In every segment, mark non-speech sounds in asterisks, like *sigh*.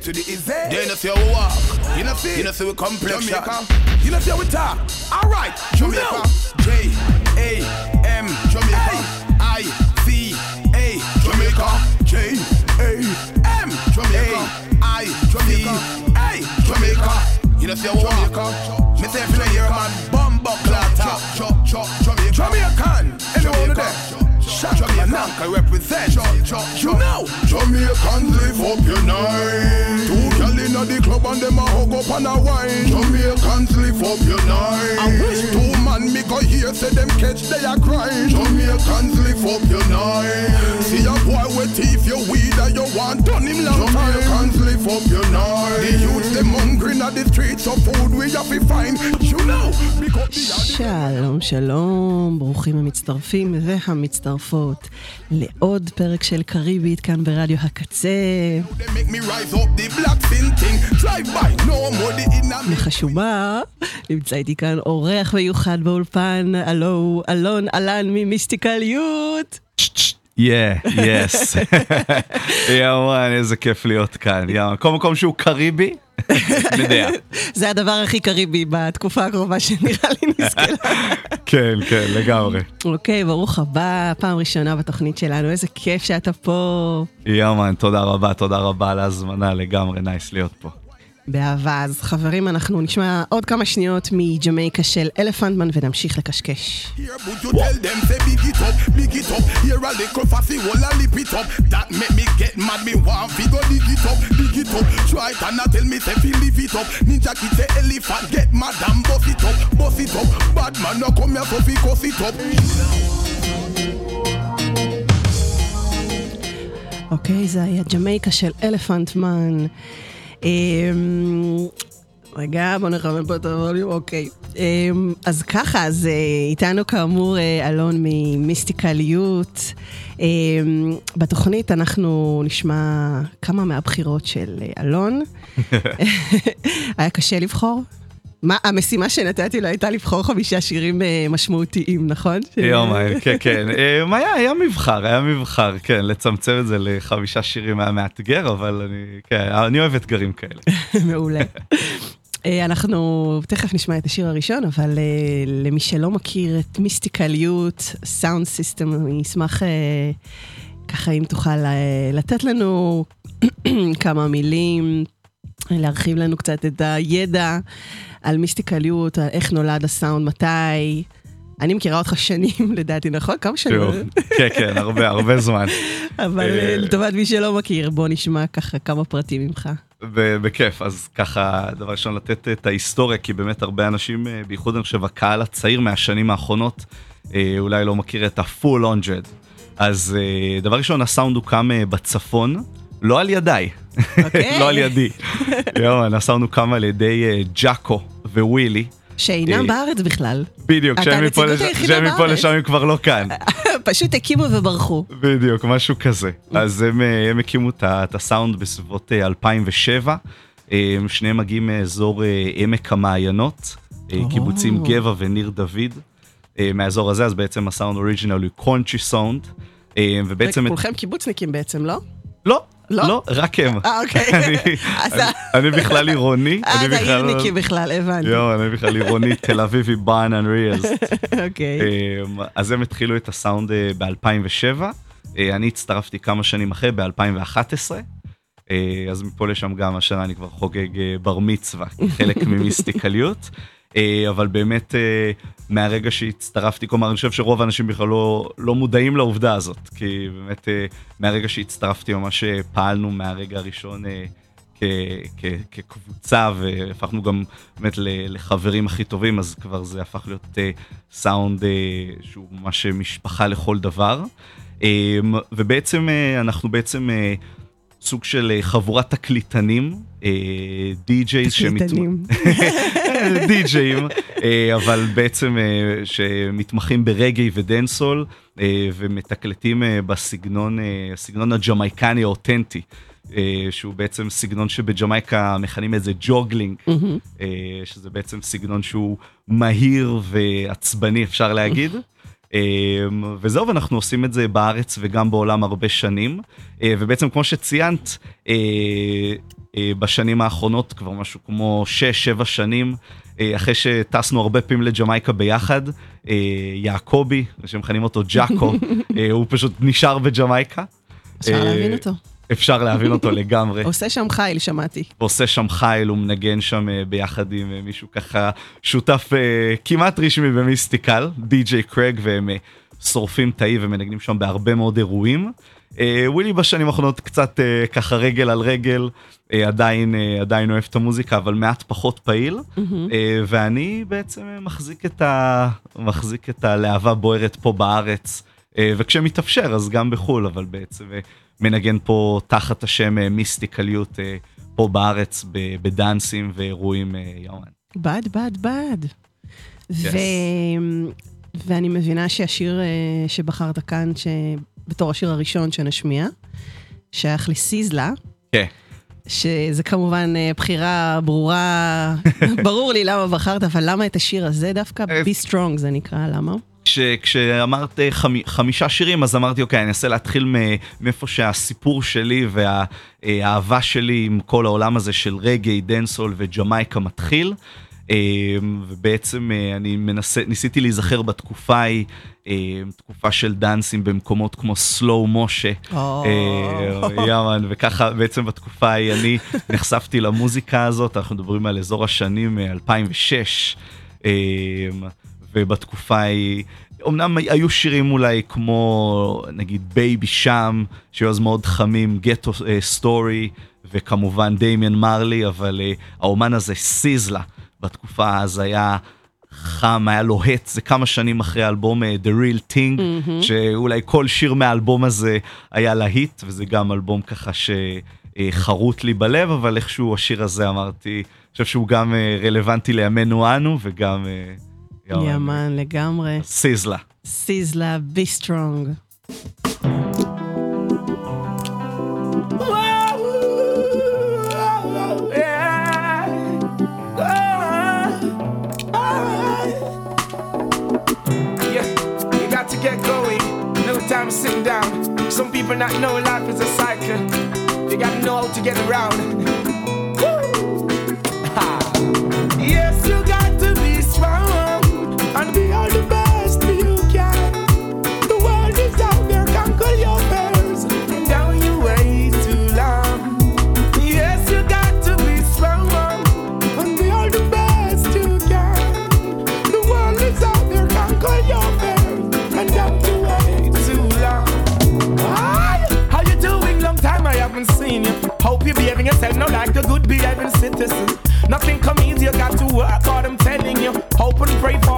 J to the is You know see how we walk. You know see. You know see we complex Jamaica. You know see how we talk. All right, Jamaica. J A M Jamaica. I C A Jamaica. J A M Jamaica. I C A Jamaica. You know see how we walk. Jamaica represent. You know, Jamaicans live up your night. Inna the club and them a hug up and a wine. Jamaicans live up your night. I wish two man me go hear say them catch they a crying. Jamaicans live up your night. See a boy with teeth you weed and you want done him long time. Jamaicans live up your night. The youth them hungry inna the streets of food we have to find. You know, שלום, שלום, ברוכים המצטרפים והמצטרפות לעוד פרק של קריבית כאן ברדיו הקצה. חשובה, נמצא איתי כאן אורח מיוחד באולפן, הלו, אלון אלן ממיסטיקליות. יא, יס. יאמן, איזה כיף להיות כאן. יאמן, כל מקום שהוא קריבי, *laughs* יודע. זה הדבר הכי קריבי בתקופה הקרובה שנראה לי נזכה. *laughs* כן, כן, לגמרי. אוקיי, ברוך הבא, פעם ראשונה בתוכנית שלנו, איזה כיף שאתה פה. Yeah man, תודה רבה, תודה רבה על ההזמנה, לגמרי nice להיות פה. באהבה. אז חברים, אנחנו נשמע עוד כמה שניות מג'מייקה של Elephant Man ונמשיך לקשקש. אוקיי, זה היה ג'מייקה של אלפנטמן. אמ, רגע, בוא נחמם פה את הווליום, אוקיי. אמ, אז ככה, אז אה, איתנו כאמור אה, אלון ממיסטיקליות. אמ, בתוכנית אנחנו נשמע כמה מהבחירות של אה, אלון. *laughs* *laughs* היה קשה לבחור? מה, המשימה שנתתי לו הייתה לבחור חמישה שירים אה, משמעותיים, נכון? יאמן, כן, כן. אה, היה, היה מבחר, היה מבחר, כן, לצמצם את זה לחמישה שירים היה מאתגר, אבל אני, כן, אני אוהב אתגרים כאלה. *laughs* מעולה. אה, אנחנו תכף נשמע את השיר הראשון, אבל למי שלא מכיר את מיסטיקליות, סאונד סיסטם, אני אשמח ככה אם תוכל לתת לנו *clears throat* כמה מילים, להרחיב לנו קצת את הידע על מיסטיקליות, על איך נולד הסאונד, מתי. אני מכירה אותך שנים, *laughs* לדעתי, נכון? כמה שנים? כן, כן, הרבה, הרבה זמן. אבל אה, לטובת מי שלא מכיר, בוא נשמע ככה כמה פרטים ממך. בכיף, אז ככה, דבר ראשון, לתת את ההיסטוריה, כי באמת הרבה אנשים, אה, בייחוד אני חושב הקהל הצעיר מהשנים האחרונות, אה, אולי לא מכיר את ה-full 100. אז אה, דבר ראשון, הסאונד הוקם בצפון, לא על ידיי, אוקיי. *laughs* לא על ידי. *laughs* הסאונד הוקם על ידי ג'אקו ווילי. שאינם אה, בארץ בכלל. בדיוק, שהם מפה. לשם הם כבר לא כאן. *laughs* פשוט הקימו וברחו. בדיוק, משהו כזה. אז הם, אה, הם הקימו את הסאונד בסביבות אה, 2007. אה, שניהם מגיעים מאזור עמק המעיינות. קיבוצים גבע וניר דוד. מהאזור הזה, אז בעצם הסאונד אוריג'ינל הוא קונצ'י סאונד. ובעצם... כולכם קיבוצניקים בעצם, לא? לא, לא? לא, רק הם. אה, אוקיי. *laughs* אני- בכלל עירוני. אה, זה בכלל- העירניקים בכלל, הבנתי. יואו, אני בכלל עירוני, תל אביבי, בן אנד ריאז. אוקיי. אמ, אז הם התחילו את הסאונד ב-2007, אני הצטרפתי כמה שנים אחרי, ב-2011. אז מפה לשם גם השנה אני כבר חוגג אה, בר מצווה, כחלק *laughs* ממיסטיקליות. אה, אבל באמת אה, מהרגע שהצטרפתי, כלומר אני חושב שרוב האנשים בכלל לא, לא מודעים לעובדה הזאת, כי באמת אה, מהרגע שהצטרפתי ממש פעלנו מהרגע הראשון כ- כ- כקבוצה והפכנו גם באמת לחברים הכי טובים, אז כבר זה הפך להיות סאונד שהוא ממש משפחה לכל דבר. אה, ובעצם אנחנו בעצם סוג של חבורת תקליטנים, די-ג'ייז, תקליטנים. *laughs* די-ג'אים, אבל בעצם שמתמחים ברגעי ודנסול ומתקלטים בסגנון, הסגנון הג'מייקני האותנטי. שהוא בעצם סגנון שבג'מייקה מכנים את זה ג'וגלינג, שזה בעצם סגנון שהוא מהיר ועצבני אפשר להגיד. *laughs* וזהו, ואנחנו עושים את זה בארץ וגם בעולם הרבה שנים. אה, ובעצם כמו שציינת, אה, אה, בשנים האחרונות, כבר משהו כמו 6-7 שנים, אחרי שטסנו הרבה פעמים לג'מייקה ביחד, יעקבי, שמכנים אותו ג'אקו, *laughs* הוא פשוט נשאר בג'מייקה. אפשר להבין אותו. אפשר להבין אותו לגמרי. *laughs* עושה שם חיל, שמעתי. עושה שם חיל, הוא מנגן שם אה, ביחד עם אה, מישהו ככה שותף אה, כמעט רשמי במיסטיקל, די.ג'יי קרג, והם שורפים תאי ומנגנים שם בהרבה מאוד אירועים. ווילי בשנים האחרונות קצת ככה רגל על רגל, עדיין, עדיין אוהב את המוזיקה, אבל מעט פחות פעיל. ואני בעצם מחזיק את, ה... מחזיק את הלהבה בוערת פה בארץ, וכשמתאפשר אז גם בחו"ל, אבל בעצם מנגן פה תחת השם אה, מיסטיקליות אה, פה בארץ בדאנסים ואירועים אה, יומן. בד, בד, בד. Yes. ו... ואני מבינה שהשיר שבחרת כאן, בתור השיר הראשון שנשמיע, שייך לסיזלה. כן. שזה כמובן בחירה ברורה, *laughs* ברור לי למה בחרת, אבל למה את השיר הזה דווקא? Be Strong זה נקרא, למה? כש, כשאמרת חמ, חמישה שירים, אז אמרתי, אוקיי, אני אנסה להתחיל מאיפה שהסיפור שלי והאהבה שלי עם כל העולם הזה של רגאיי, דאנסהול וג'מייקה מתחיל. אמ, ובעצם אה, אני מנסה, ניסיתי להיזכר בתקופה ההיא, אמ, תקופה של דאנסים במקומות כמו סלואו משה, אה, yeah man, וככה בעצם בתקופה ההיא אני נחשפתי למוזיקה הזאת, אנחנו מדברים על אזור השנים 2006. אה, ובתקופה ההיא, אמנם היו שירים אולי כמו נגיד Baby Cham, שהיו אז מאוד חמים, Ghetto Story, וכמובן דמיאן מרלי, אבל האומן הזה סיזלה בתקופה אז היה חם, היה לוהט, זה כמה שנים אחרי האלבום uh, The Real Thing, mm-hmm. שאולי כל שיר מהאלבום הזה היה להיט, וזה גם אלבום ככה שחרוט לי בלב, אבל איכשהו השיר הזה אמרתי, אני חושב שהוא גם uh, רלוונטי לימינו אנו, וגם... yeah man, לגמרי. סיזלה. סיזלה, Be Strong. Some people not know life is a cycle. You gotta know how to get around. *laughs* *laughs* yes, you got good behaving citizen. Nothing come easy, you got to work hard, I'm telling you. Hope and pray for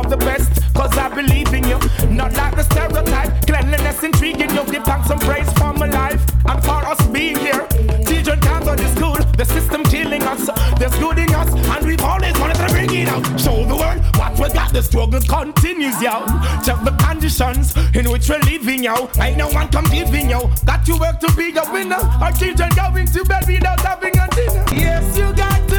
the struggle continues, yo. Check the conditions in which we're living, yo. Ain't no one competing, yo. Got to work to be a winner. Our children going to bed without having a dinner. Yes, you got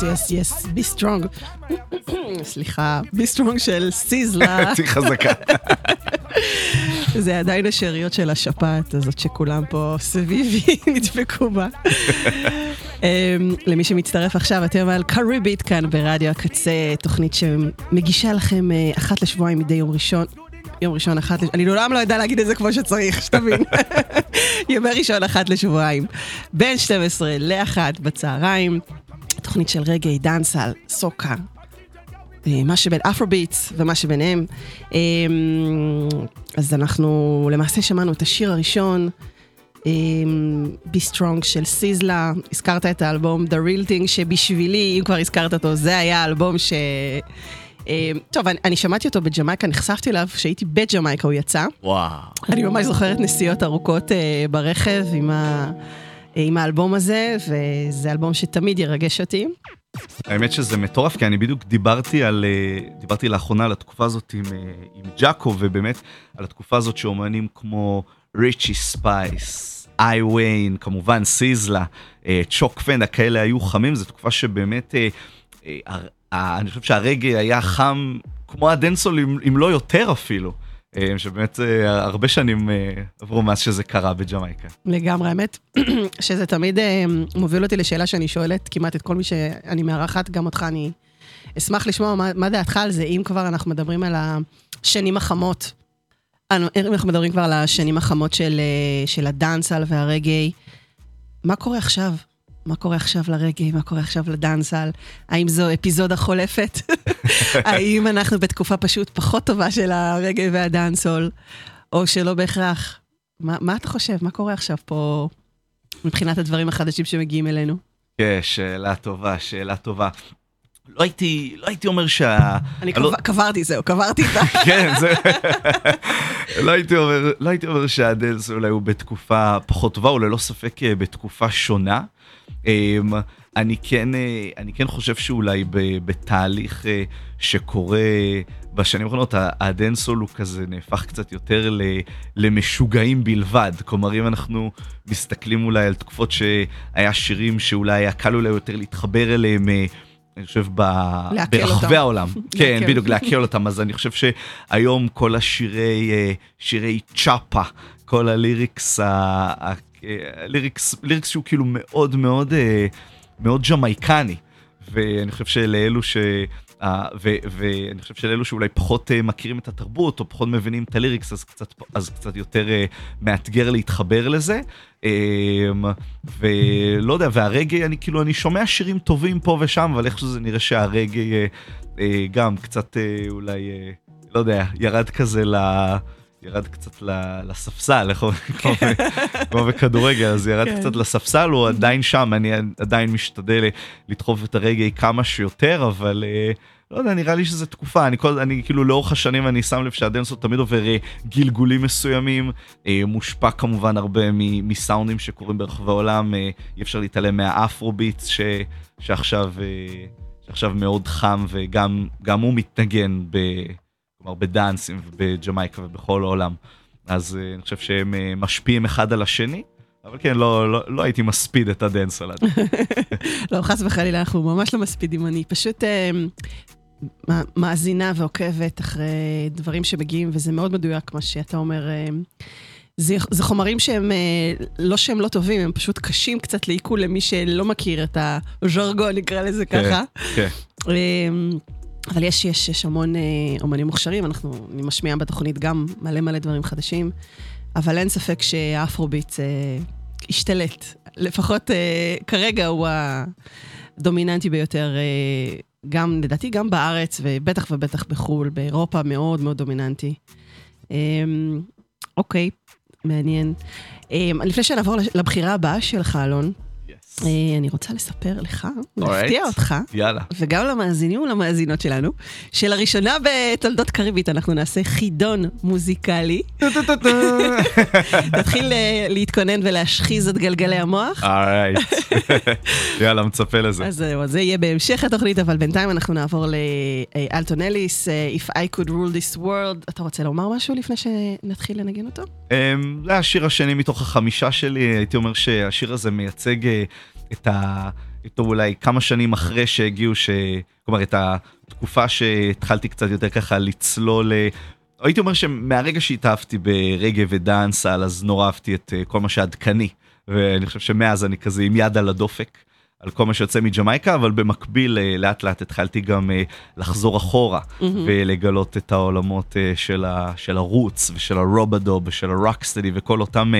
Yes, yes, yes, yes, be strong. *clears throat* סליחה, Be Strong של סיזלה. *laughs* תהיי חזקה. *laughs* זה עדיין השאריות של השפעת הזאת שכולם פה סביבי *laughs* נדפקו בה. אמ, למי שמצטרף עכשיו, אתם על Caribbeat כאן ברדיו הקצה, תוכנית שמגישה לכם אה, אחת לשבועיים מדי יום ראשון. יום ראשון אחת, אני לעולם לא יודע להגיד את זה כמו שצריך, שתבין. ימי ראשון אחת לשבועיים. בין 12 ל-1 בצהריים, תוכנית של רגאיי דאנסהול, סוקה, מה שבין אפרוביטס ומה שביניהם. אז אנחנו למעשה שמענו את השיר הראשון, Be Strong של סיזלה, הזכרת את האלבום The Real Thing, שבשבילי, אם כבר הזכרת אותו, זה היה האלבום ש... טוב, אני, אני שמעתי אותו בג'מייקה, נחשפתי אליו כשהייתי בג'מייקה, הוא יצא. וואו. אני ממש זוכרת נסיעות ארוכות ברכב עם, ה, עם האלבום הזה, וזה אלבום שתמיד ירגש אותי. האמת שזה מטורף, כי אני בדיוק דיברתי על, דיברתי לאחרונה על התקופה הזאת עם, עם ג'אקו, ובאמת על התקופה הזאת שאומנים כמו ריצ'י ספייס, איי ויין, כמובן סיזלה, צ'אק פנדה, כאלה היו חמים, זו תקופה שבאמת, אני חושב שהרגאיי היה חם כמו הדנסול, אם לא יותר אפילו. שבאמת הרבה שנים עברו מאז שזה קרה בג'מייקה. לגמרי, האמת *clears throat* שזה תמיד מוביל אותי לשאלה שאני שואלת כמעט את כל מי שאני מארחת, גם אותך, אני אשמח לשמוע מה, מה דעתך על זה, אם כבר אנחנו מדברים על השנים החמות. אם אנחנו מדברים כבר על השנים החמות של, של הדאנסל והרגעי, מה קורה עכשיו? מה קורה עכשיו לרגעי? מה קורה עכשיו לדאנסל? האם זו אפיזודה חולפת? *laughs* האם אנחנו בתקופה פשוט פחות טובה של הרגעי והדאנסול? או שלא בהכרח? מה, מה אתה חושב? מה קורה עכשיו פה מבחינת הדברים החדשים שמגיעים אלינו? כן, שאלה טובה, שאלה טובה. לא הייתי, לא הייתי אומר שה... אני. קברתי זהו, קברתי את זה. *laughs* כן, זה... לא, הייתי אומר, לא שהדלס אולי הוא בתקופה פחות טובה, הוא ללא ספק בתקופה שונה. אני כן, אני כן חושב שאולי בתהליך שקורה בשנים האחרונות, הדנסול הוא כזה נהפך קצת יותר למשוגעים בלבד. כלומר, אם אנחנו מסתכלים אולי על תקופות שהיה שירים שאולי היה קל אולי יותר להתחבר אליהם, אני חושב ברחבי אותם. העולם. *laughs* כן, בדיוק, להקל אותם. אז אני חושב שהיום כל השירי, שירי צ'אפה, כל הליריקס, ליריקס, ליריקס שהוא כאילו מאוד מאוד מאוד ג'מייקני. ואני חושב שלאלו ש... ואני חושב שלאלו שאולי פחות מכירים את התרבות או פחות מבינים את הליריקס אז קצת, אז קצת יותר מאתגר להתחבר לזה. ולא יודע, והרגעי, אני כאילו, אני שומע שירים טובים פה ושם, אבל איכשהו זה נראה שהרגעי גם קצת אולי, לא יודע, ירד כזה ל... ירד קצת לספסל, כמו בכדורגל, אז ירד כן. קצת לספסל, הוא עדיין שם, אני עדיין משתדל לדחוף את הרגאיי כמה שיותר, אבל לא יודע, נראה לי שזה תקופה, אני, כל, אני כאילו לאורך השנים אני שם לב שהדאנסהול תמיד עובר גלגולים מסוימים, מושפע כמובן הרבה מסאונדים שקורים ברחבי העולם, אי אפשר להתעלם מהאפרוביטס ש, שעכשיו, שעכשיו מאוד חם וגם הוא מתנגן ב... כלומר בדאנסים ובג'מייקה ובכל העולם. אז uh, אני חושב שהם uh, משפיעים אחד על השני, אבל כן, לא, לא, לא הייתי מספיד את הדנס על *laughs* לא, חס וחלילה, אנחנו ממש לא מספידים, אני פשוט uh, מאזינה ועוקבת אחרי דברים שמגיעים, וזה מאוד מדויק מה שאתה אומר. Uh, זה, זה חומרים שהם, לא שהם לא טובים, הם פשוט קשים קצת לעיכול למי שלא מכיר את הז'רגון, נקרא לזה ככה. כן, כן. אבל יש, יש, יש המון אה, אומנים מוכשרים, אנחנו, אני משמיעה בתוכנית גם מלא מלא דברים חדשים, אבל אין ספק שהאפרוביט אה, השתלט, לפחות אה, כרגע הוא הדומיננטי ביותר, אה, גם, לדעתי, גם בארץ, ובטח ובטח בחו"ל, באירופה מאוד מאוד דומיננטי. אה, אוקיי, מעניין. אה, לפני שנעבור לבחירה הבאה שלך, אלון, אני רוצה לספר לך, להפתיע אותך, יאללה. וגם למאזינים ולמאזינות שלנו, שלראשונה בתולדות קריבית אנחנו נעשה חידון מוזיקלי. *laughs* תתחיל אה, להתכונן ולהשחיז את גלגלי המוח. אורייט. *laughs* יאללה, מצפה לזה. אז זהו, זה יהיה בהמשך התוכנית, אבל בינתיים אנחנו נעבור לאלטון אליס, If I could rule this world. אתה רוצה לומר משהו לפני שנתחיל לנגן אותו? אמ, זה השיר השני מתוך החמישה שלי, הייתי אומר שהשיר הזה מייצג... את ה... איתו אולי כמה שנים אחרי שהגיעו, ש... כלומר את התקופה שהתחלתי קצת יותר ככה לצלול, הייתי אומר שמהרגע שהתאהבתי ברגע ודאנסל אז נורא אהבתי את אה, כל מה שעדכני, ואני חושב שמאז אני כזה עם יד על הדופק. על כל מה שיוצא מג'מייקה, אבל במקביל אה, לאט לאט התחלתי גם אה, לחזור אחורה mm-hmm. ולגלות את העולמות של, ה, של הרוץ ושל הרובדוב ושל הרוקסטדי וכל אותם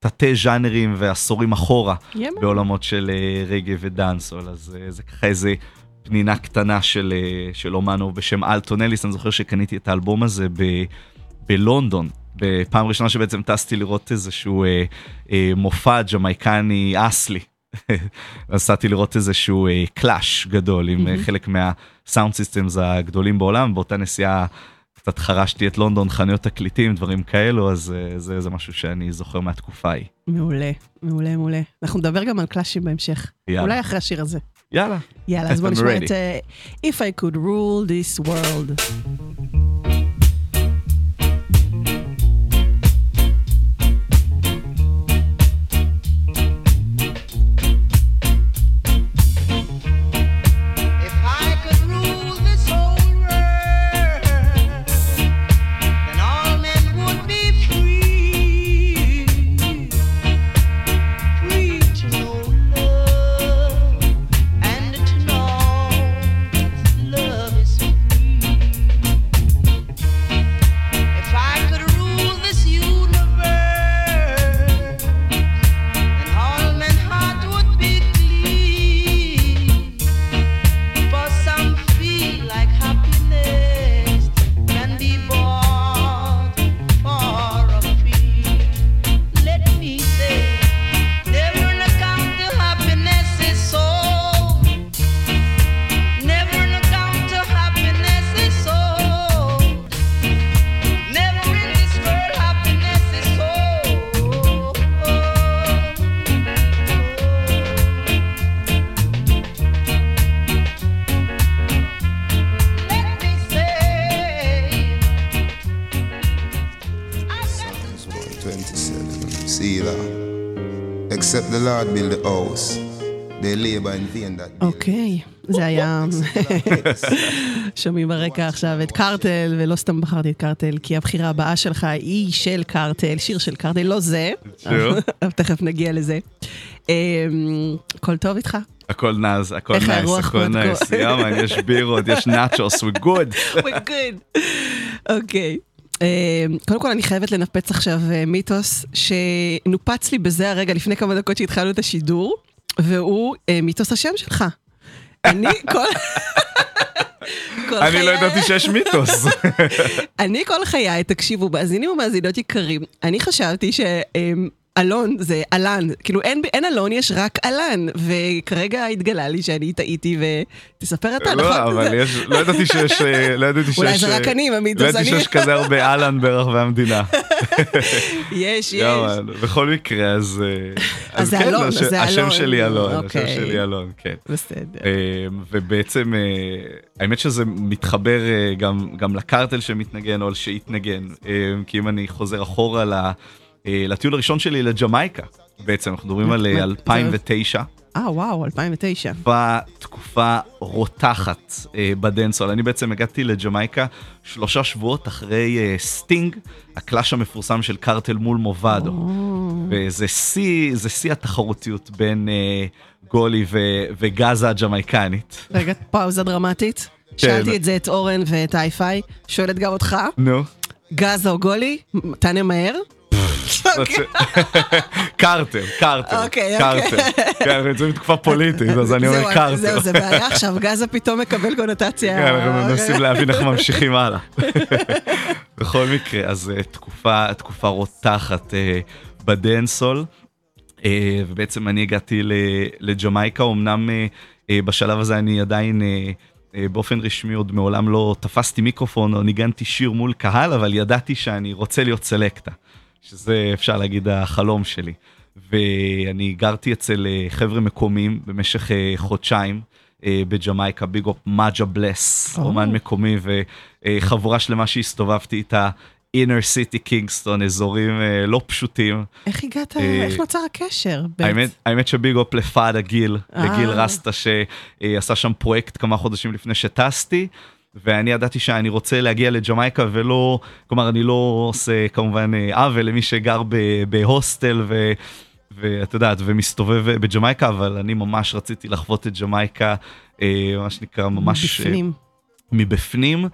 תתי ז'אנרים ועשורים אחורה yeah, בעולמות של uh, רגאיי ודאנסהול, אז uh, זה ככה איזה פנינה קטנה של, אה, של אומן בשם אלטון אליס, אני זוכר שקניתי את האלבום הזה ב, בלונדון, בפעם ראשונה שבעצם טסתי לראות איזשהו אה, אה, מופע ג'מייקני אסלי. *laughs* נסעתי לראות איזשהו אה, clash גדול עם mm-hmm. חלק מה sound systems הגדולים בעולם, באותה נסיעה קצת חרשתי את לונדון, חנויות תקליטים, דברים כאלו, אז אה, זה, זה משהו שאני זוכר מהתקופה ההיא. מעולה, מעולה, מעולה. אנחנו נדבר גם על קלאשים בהמשך. יאללה. אולי אחרי השיר הזה. יאללה. יאללה, אז בוא I'm נשמע. את uh, If I could rule this world. אוקיי, זה היה... *laughs* שומעים ברקע עכשיו את קרטל, ולא סתם בחרתי את קרטל, כי הבחירה הבאה שלך היא של קרטל, שיר של קרטל, לא זה, שיר. אבל *laughs* תכף נגיע לזה. אמ, הכל טוב איתך? הכל nice, הכל nice, הכל? nice. Yeah man, יש בירות, יש *laughs* נאצ'וס, we good. We're good. אוקיי. אמ, קודם כל אני חייבת לנפץ עכשיו אה, מיתוס שנופץ לי בזה הרגע לפני כמה דקות שהתחלנו את השידור, והוא אה, מיתוס השם שלך. אני *laughs* כל... כל אני לא חיי- ידעתי שיש מיתוס. *laughs* אני כל חיי, תקשיבו, מאזינים ומאזינות יקרים, אני חשבתי שאלון זה אלן, כאילו אין, אין אלון, יש רק אלן, וכרגע התגלה לי שאני טעיתי ותספר אתה, נכון? לא, אבל יש, לא ידעתי שיש, אה, לא ידעתי שיש... אולי זה רק אה, אני עם המיתוס, לא ידעתי אני- שיש כזה הרבה אהלן ברחבי המדינה. יש, יש. בכל מקרה, אז... אה, אז זה כן, אלון, השם- זה השם אלון. שלי אלון, השם אוקיי. שלי אלון, כן. בסדר. ובעצם האמת שזה מתחבר גם גם לקרטל שמתנגן או שהתנגן כי אם אני חוזר אחורה ל- לטיול הראשון שלי לג'מייקה בעצם אנחנו מדברים על אה, מה- 2009 אה, וואו, 2009. בתקופה רותחת אה, בדנסול אני בעצם הגעתי לג'מייקה שלושה שבועות אחרי אה, סטינג ה clash המפורסם של קרטל מול מאבאדו. וזה שיא, זה שיא התחרותיות בין אה, גולי ו- וגאזה הג'מייקנית. רגע, פאוזה דרמטית. כן. שאלתי את זה את אורן ואת הייפיי, שואלת גם אותך, נו. גאזה או גולי? תענה מהר. אוקיי. קרטל, קרטל, אוקיי, קרטל. כן, אנחנו נמצאים בתקופה פוליטית, אז אני אומר קרטל. זהו, זה בעיה עכשיו, גזה פתאום מקבל קונוטציה. כן, אנחנו מנסים להבין איך ממשיכים הלאה. בכל מקרה, אז אה, תקופה, תקופה רותחת אה, בדנסול, אה, ובעצם אני הגעתי לג'מייקה, אמנם בשלב הזה אני עדיין... באופן רשמי עוד מעולם לא תפסתי מיקרופון או ניגנתי שיר מול קהל, אבל ידעתי שאני רוצה להיות סלקטה, שזה אפשר להגיד החלום שלי. ואני גרתי אצל אה, חבר'ה מקומיים במשך אה, חודשיים אה, בג'מייקה, big up מאג'ה בלס, או. אומן מקומי וחבורה שלמה שהסתובבתי איתה, inner city קינגסטון, אזורים אה, לא פשוטים. איך הגעת, אה, איך נוצר הקשר? האמת, האמת ש big up לפאדה גיל, אה. לגיל רסטה שעשה שם פרויקט כמה חודשים לפני שטסתי. ואני ידעתי שאני רוצה להגיע לג'מייקה ולא, כלומר אני לא עושה כמובן אה, עוול למי שגר בהוסטל ו... ואת יודעת, ומסתובב בג'מייקה, אבל אני ממש רציתי לחוות את ג'מייקה, אה, מה שנקרא, ממש... אה, בפנים. מבפנים,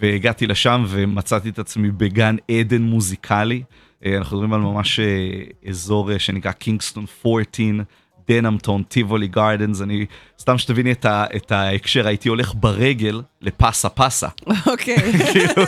והגעתי לשם ומצאתי את עצמי בגן עדן מוזיקלי. אה, אנחנו מדברים על ממש אה, אזור אה, שנקרא קינגסטון 14, דנמטון, טיבולי גארדנס, אני, סתם שתביני את, ה, את ההקשר, הייתי הולך ברגל לפסה פסה. אוקיי. *laughs* כאילו,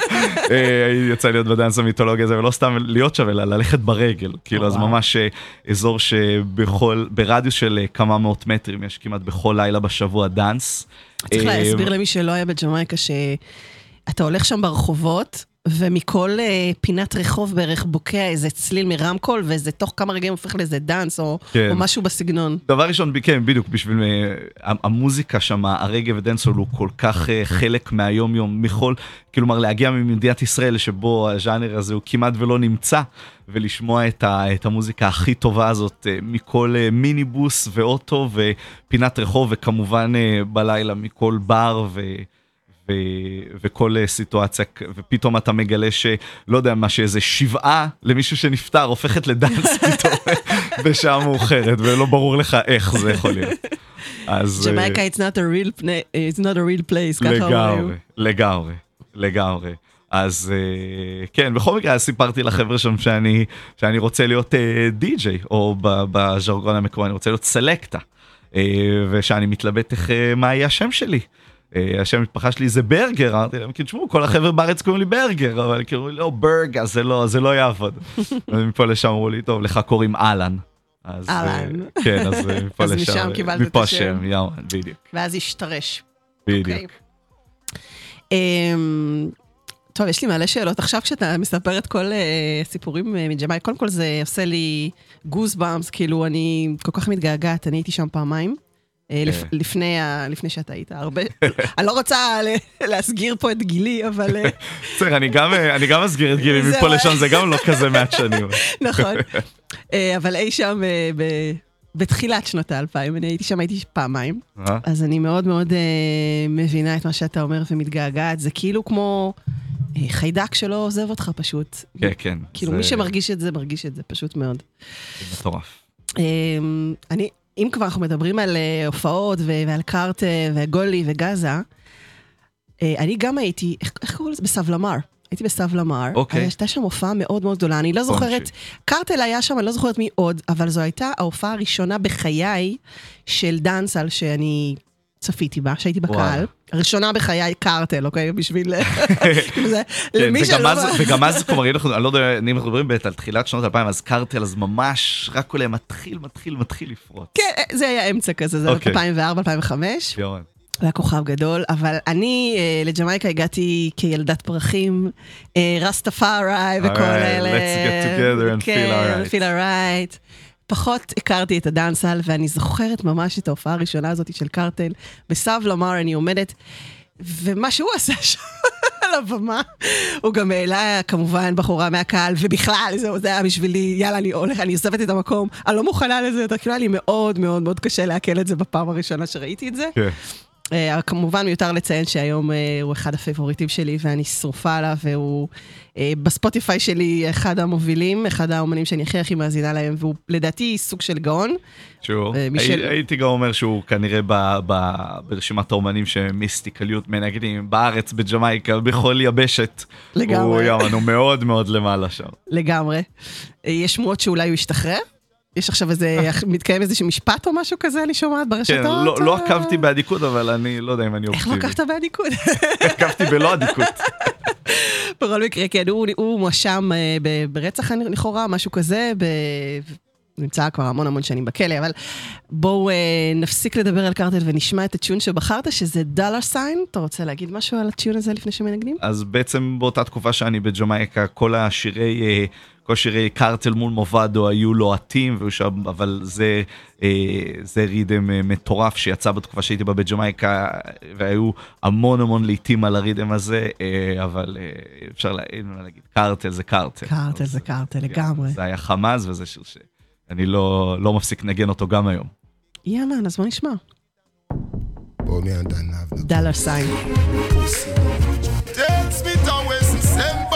אה, יצא להיות בדאנס המיתולוגי הזה, ולא סתם להיות שם, אלא ללכת ברגל. כאילו, אז. ממש אה, אזור שבכל, ברדיוס של אה, כמה מאות מטרים, יש כמעט בכל לילה בשבוע דאנס. צריך להסביר למי שלא היה בג'מייקה שאתה הולך שם ברחובות, ומכל אה, פינת רחוב בערך בוקע איזה צליל מרמקול, וזה תוך כמה רגעים הופך לאיזה דאנס, או כן. או משהו בסגנון. דבר ראשון, כן, בדיוק, בשביל אה, המוזיקה שם, הרגע ודנסול הוא כל כך אה, חלק מהיום יום, מכל, כלומר להגיע ממדינת ישראל שבו הז'אנר הזה הוא כמעט ולא נמצא, ולשמוע את, ה, את המוזיקה הכי טובה הזאת אה, מכל אה, מיניבוס ואוטו ופינת רחוב, וכמובן אה, בלילה מכל בר ו... ו- וכל אה, סיטואציה, ופתאום אתה מגלה שלא יודע מה, שאיזה שבעה למישהו שנפטר הופכת לדאנס *laughs* פתאום בשעה מאוחרת, ולא ברור לך איך זה יכול להיות. אז... אה, ג'מייקה it's not a real pla- it's not a real place, ככה לגמרי, אומרים. לגמרי, לגמרי. אז אה, כן, בכל מקרה סיפרתי לחבר'ה שם שאני, שאני רוצה להיות אה, די-ג'יי, או בז'רגון המקומי, אני רוצה להיות סלקטה. אה, ושאני מתלבט איך, אה, מה יהיה השם שלי. אה, השם המשפחה שלי זה ברגר, אמרתי להם, כי תשמעו, כל החבר'ה בארץ קוראים לי ברגר, אבל כאילו, לא, ברגה, זה לא, זה לא יעבוד. *laughs* ומפה לשם אמרו לי, טוב, לך קוראים אהלן. אז, אה, אהלן. כן, אז אה, *laughs* מפה אז לשם, משם אה, קיבלת את מפה השם. השם, יאמן, בדיוק, ואז השתרש. בדיוק. אוקיי. אמ, טוב, יש לי מלא שאלות. עכשיו כשאתה מספר את כל אה, הסיפורים אה, מג'מייקה, קודם כל זה עושה לי גוז באמס, כאילו אני כל כך מתגעגעת, אני הייתי שם פעמיים. אה, כן. לפני, ה- לפני שאתה היית, הרבה, *laughs* אני לא רוצה להסגיר פה את גילי, אבל אה, *laughs* בסדר, אני גם, אני גם אסגיר את גילי. *laughs* מפה לשם, זה גם לא כזה מעט שנים. נכון. אה, אבל אי שם אה, ב- בתחילת שנות האלפיים, אני הייתי שם, הייתי פעמיים. אה? אז אני מאוד מאוד אה, מבינה את מה שאתה אומר ומתגעגעת. זה כאילו כמו אה, חיידק שלא עוזב אותך פשוט. כן, כן. כאילו, זה מי שמרגיש את זה, מרגיש את זה, פשוט מאוד. מטורף. אה, אני, אם כבר אנחנו מדברים על אה, הופעות ועל קארט וגולי וגאזה, אה, אני גם הייתי, איך, קוראים לזה? בסבלמר. הייתי בסבלמר. אוקיי. הייתה שם הופעה מאוד מאוד גדולה. אני לא זוכרת. קארטל היה שם, אני לא זוכרת מי עוד, אבל זו הייתה ההופעה הראשונה בחיי של דאנסל שאני צפיתי בה, שהייתי בקהל. וואלה. הראשונה בחיי קארטל, אוקיי? בשביל... *laughs* כאילו כן, למי וגם שלא... אז, וגם אז, כלומר, אנחנו- אני לא יודע, אם אנחנו מדברים על תחילת שנות 2000, אז קרטל, אז ממש רק עולה מתחיל, מתחיל, מתחיל לפרוץ. כן, זה היה אמצע כזה, זה אוקיי. 2004, 2005. יורן. הוא היה כוכב גדול, אבל אני אה, לג'מייקה הגעתי כילדת פרחים, אה, רסטפארי וכל Alright, אלה. let's get together and feel כן, alright. feel alright. פחות הכרתי את הדאנסל, ואני זוכרת ממש את ההופעה הראשונה הזאת של קרטל. בסב לומר אני עומדת, ומה שהוא עשה *laughs* שם על הבמה, הוא גם העלה כמובן בחורה מהקהל, ובכלל, זהו, זה היה בשבילי, יאללה, אני הולך, אני עוזבת את המקום, אני לא מוכנה לזה יותר, כאילו היה לי מאוד מאוד מאוד קשה לעכל את זה בפעם הראשונה שראיתי את זה. כן. אה, כמובן מיותר לציין שהיום אה, הוא אחד ה favorites שלי ואני שרופה עליו והוא אה, בספוטיפיי שלי אחד המובילים, אחד האומנים שאני הכי הכי מאזינה להם והוא לדעתי סוג של גאון. שהוא, ומי של- הי- הייתי גם אומר שהוא כנראה ב, ב, ברשימת האומנים שמיסטיקל יוט מנגנים בארץ, בג'מייקה, בכל יבשת. לגמרי. הוא yeah man, הוא מאוד מאוד למעלה שם. לגמרי. יש שמועות שאולי הוא ישתחרר? יש עכשיו איזה, מתקיים איזה משפט או משהו כזה, אני שומעת ברשתות? כן, לא, לא אה, עקבתי באדיקות, אבל אני לא יודע אם אני איך אופטימי. לא לקחת באדיקות? עקבתי בלא אדיקות. *laughs* בכל מקרה, כן, הוא, הוא מואשם אה, ברצח לכאורה, משהו כזה, ב... נמצא כבר המון המון שנים בכלא, אבל בואו אה, נפסיק לדבר על קרטל ונשמע את הטיון שבחרת, שזה דולר סיין. אתה רוצה להגיד משהו על הטיון הזה לפני שמנגנים? אז בעצם באותה תקופה שאני בג'מייקה, כל השירי, אה, כל שירי קרטל מול מובדו היו לוהטים, והיו שם, אבל זה, אה, זה רידם אה, מטורף שיצא בתקופה שהייתי בה בג'מייקה, והיו המון המון לעיתים על הרידם הזה, אה, אבל אה, אפשר לה- אין מה להגיד, קרטל זה קרטל. קרטל אז, זה קרטל, כן, לגמרי. זה היה חמאס וזה שיר שאני לא, לא מפסיק לנגן אותו גם היום. יאמן, אז בוא נשמע. Have no דולר סיין. Takes me to west and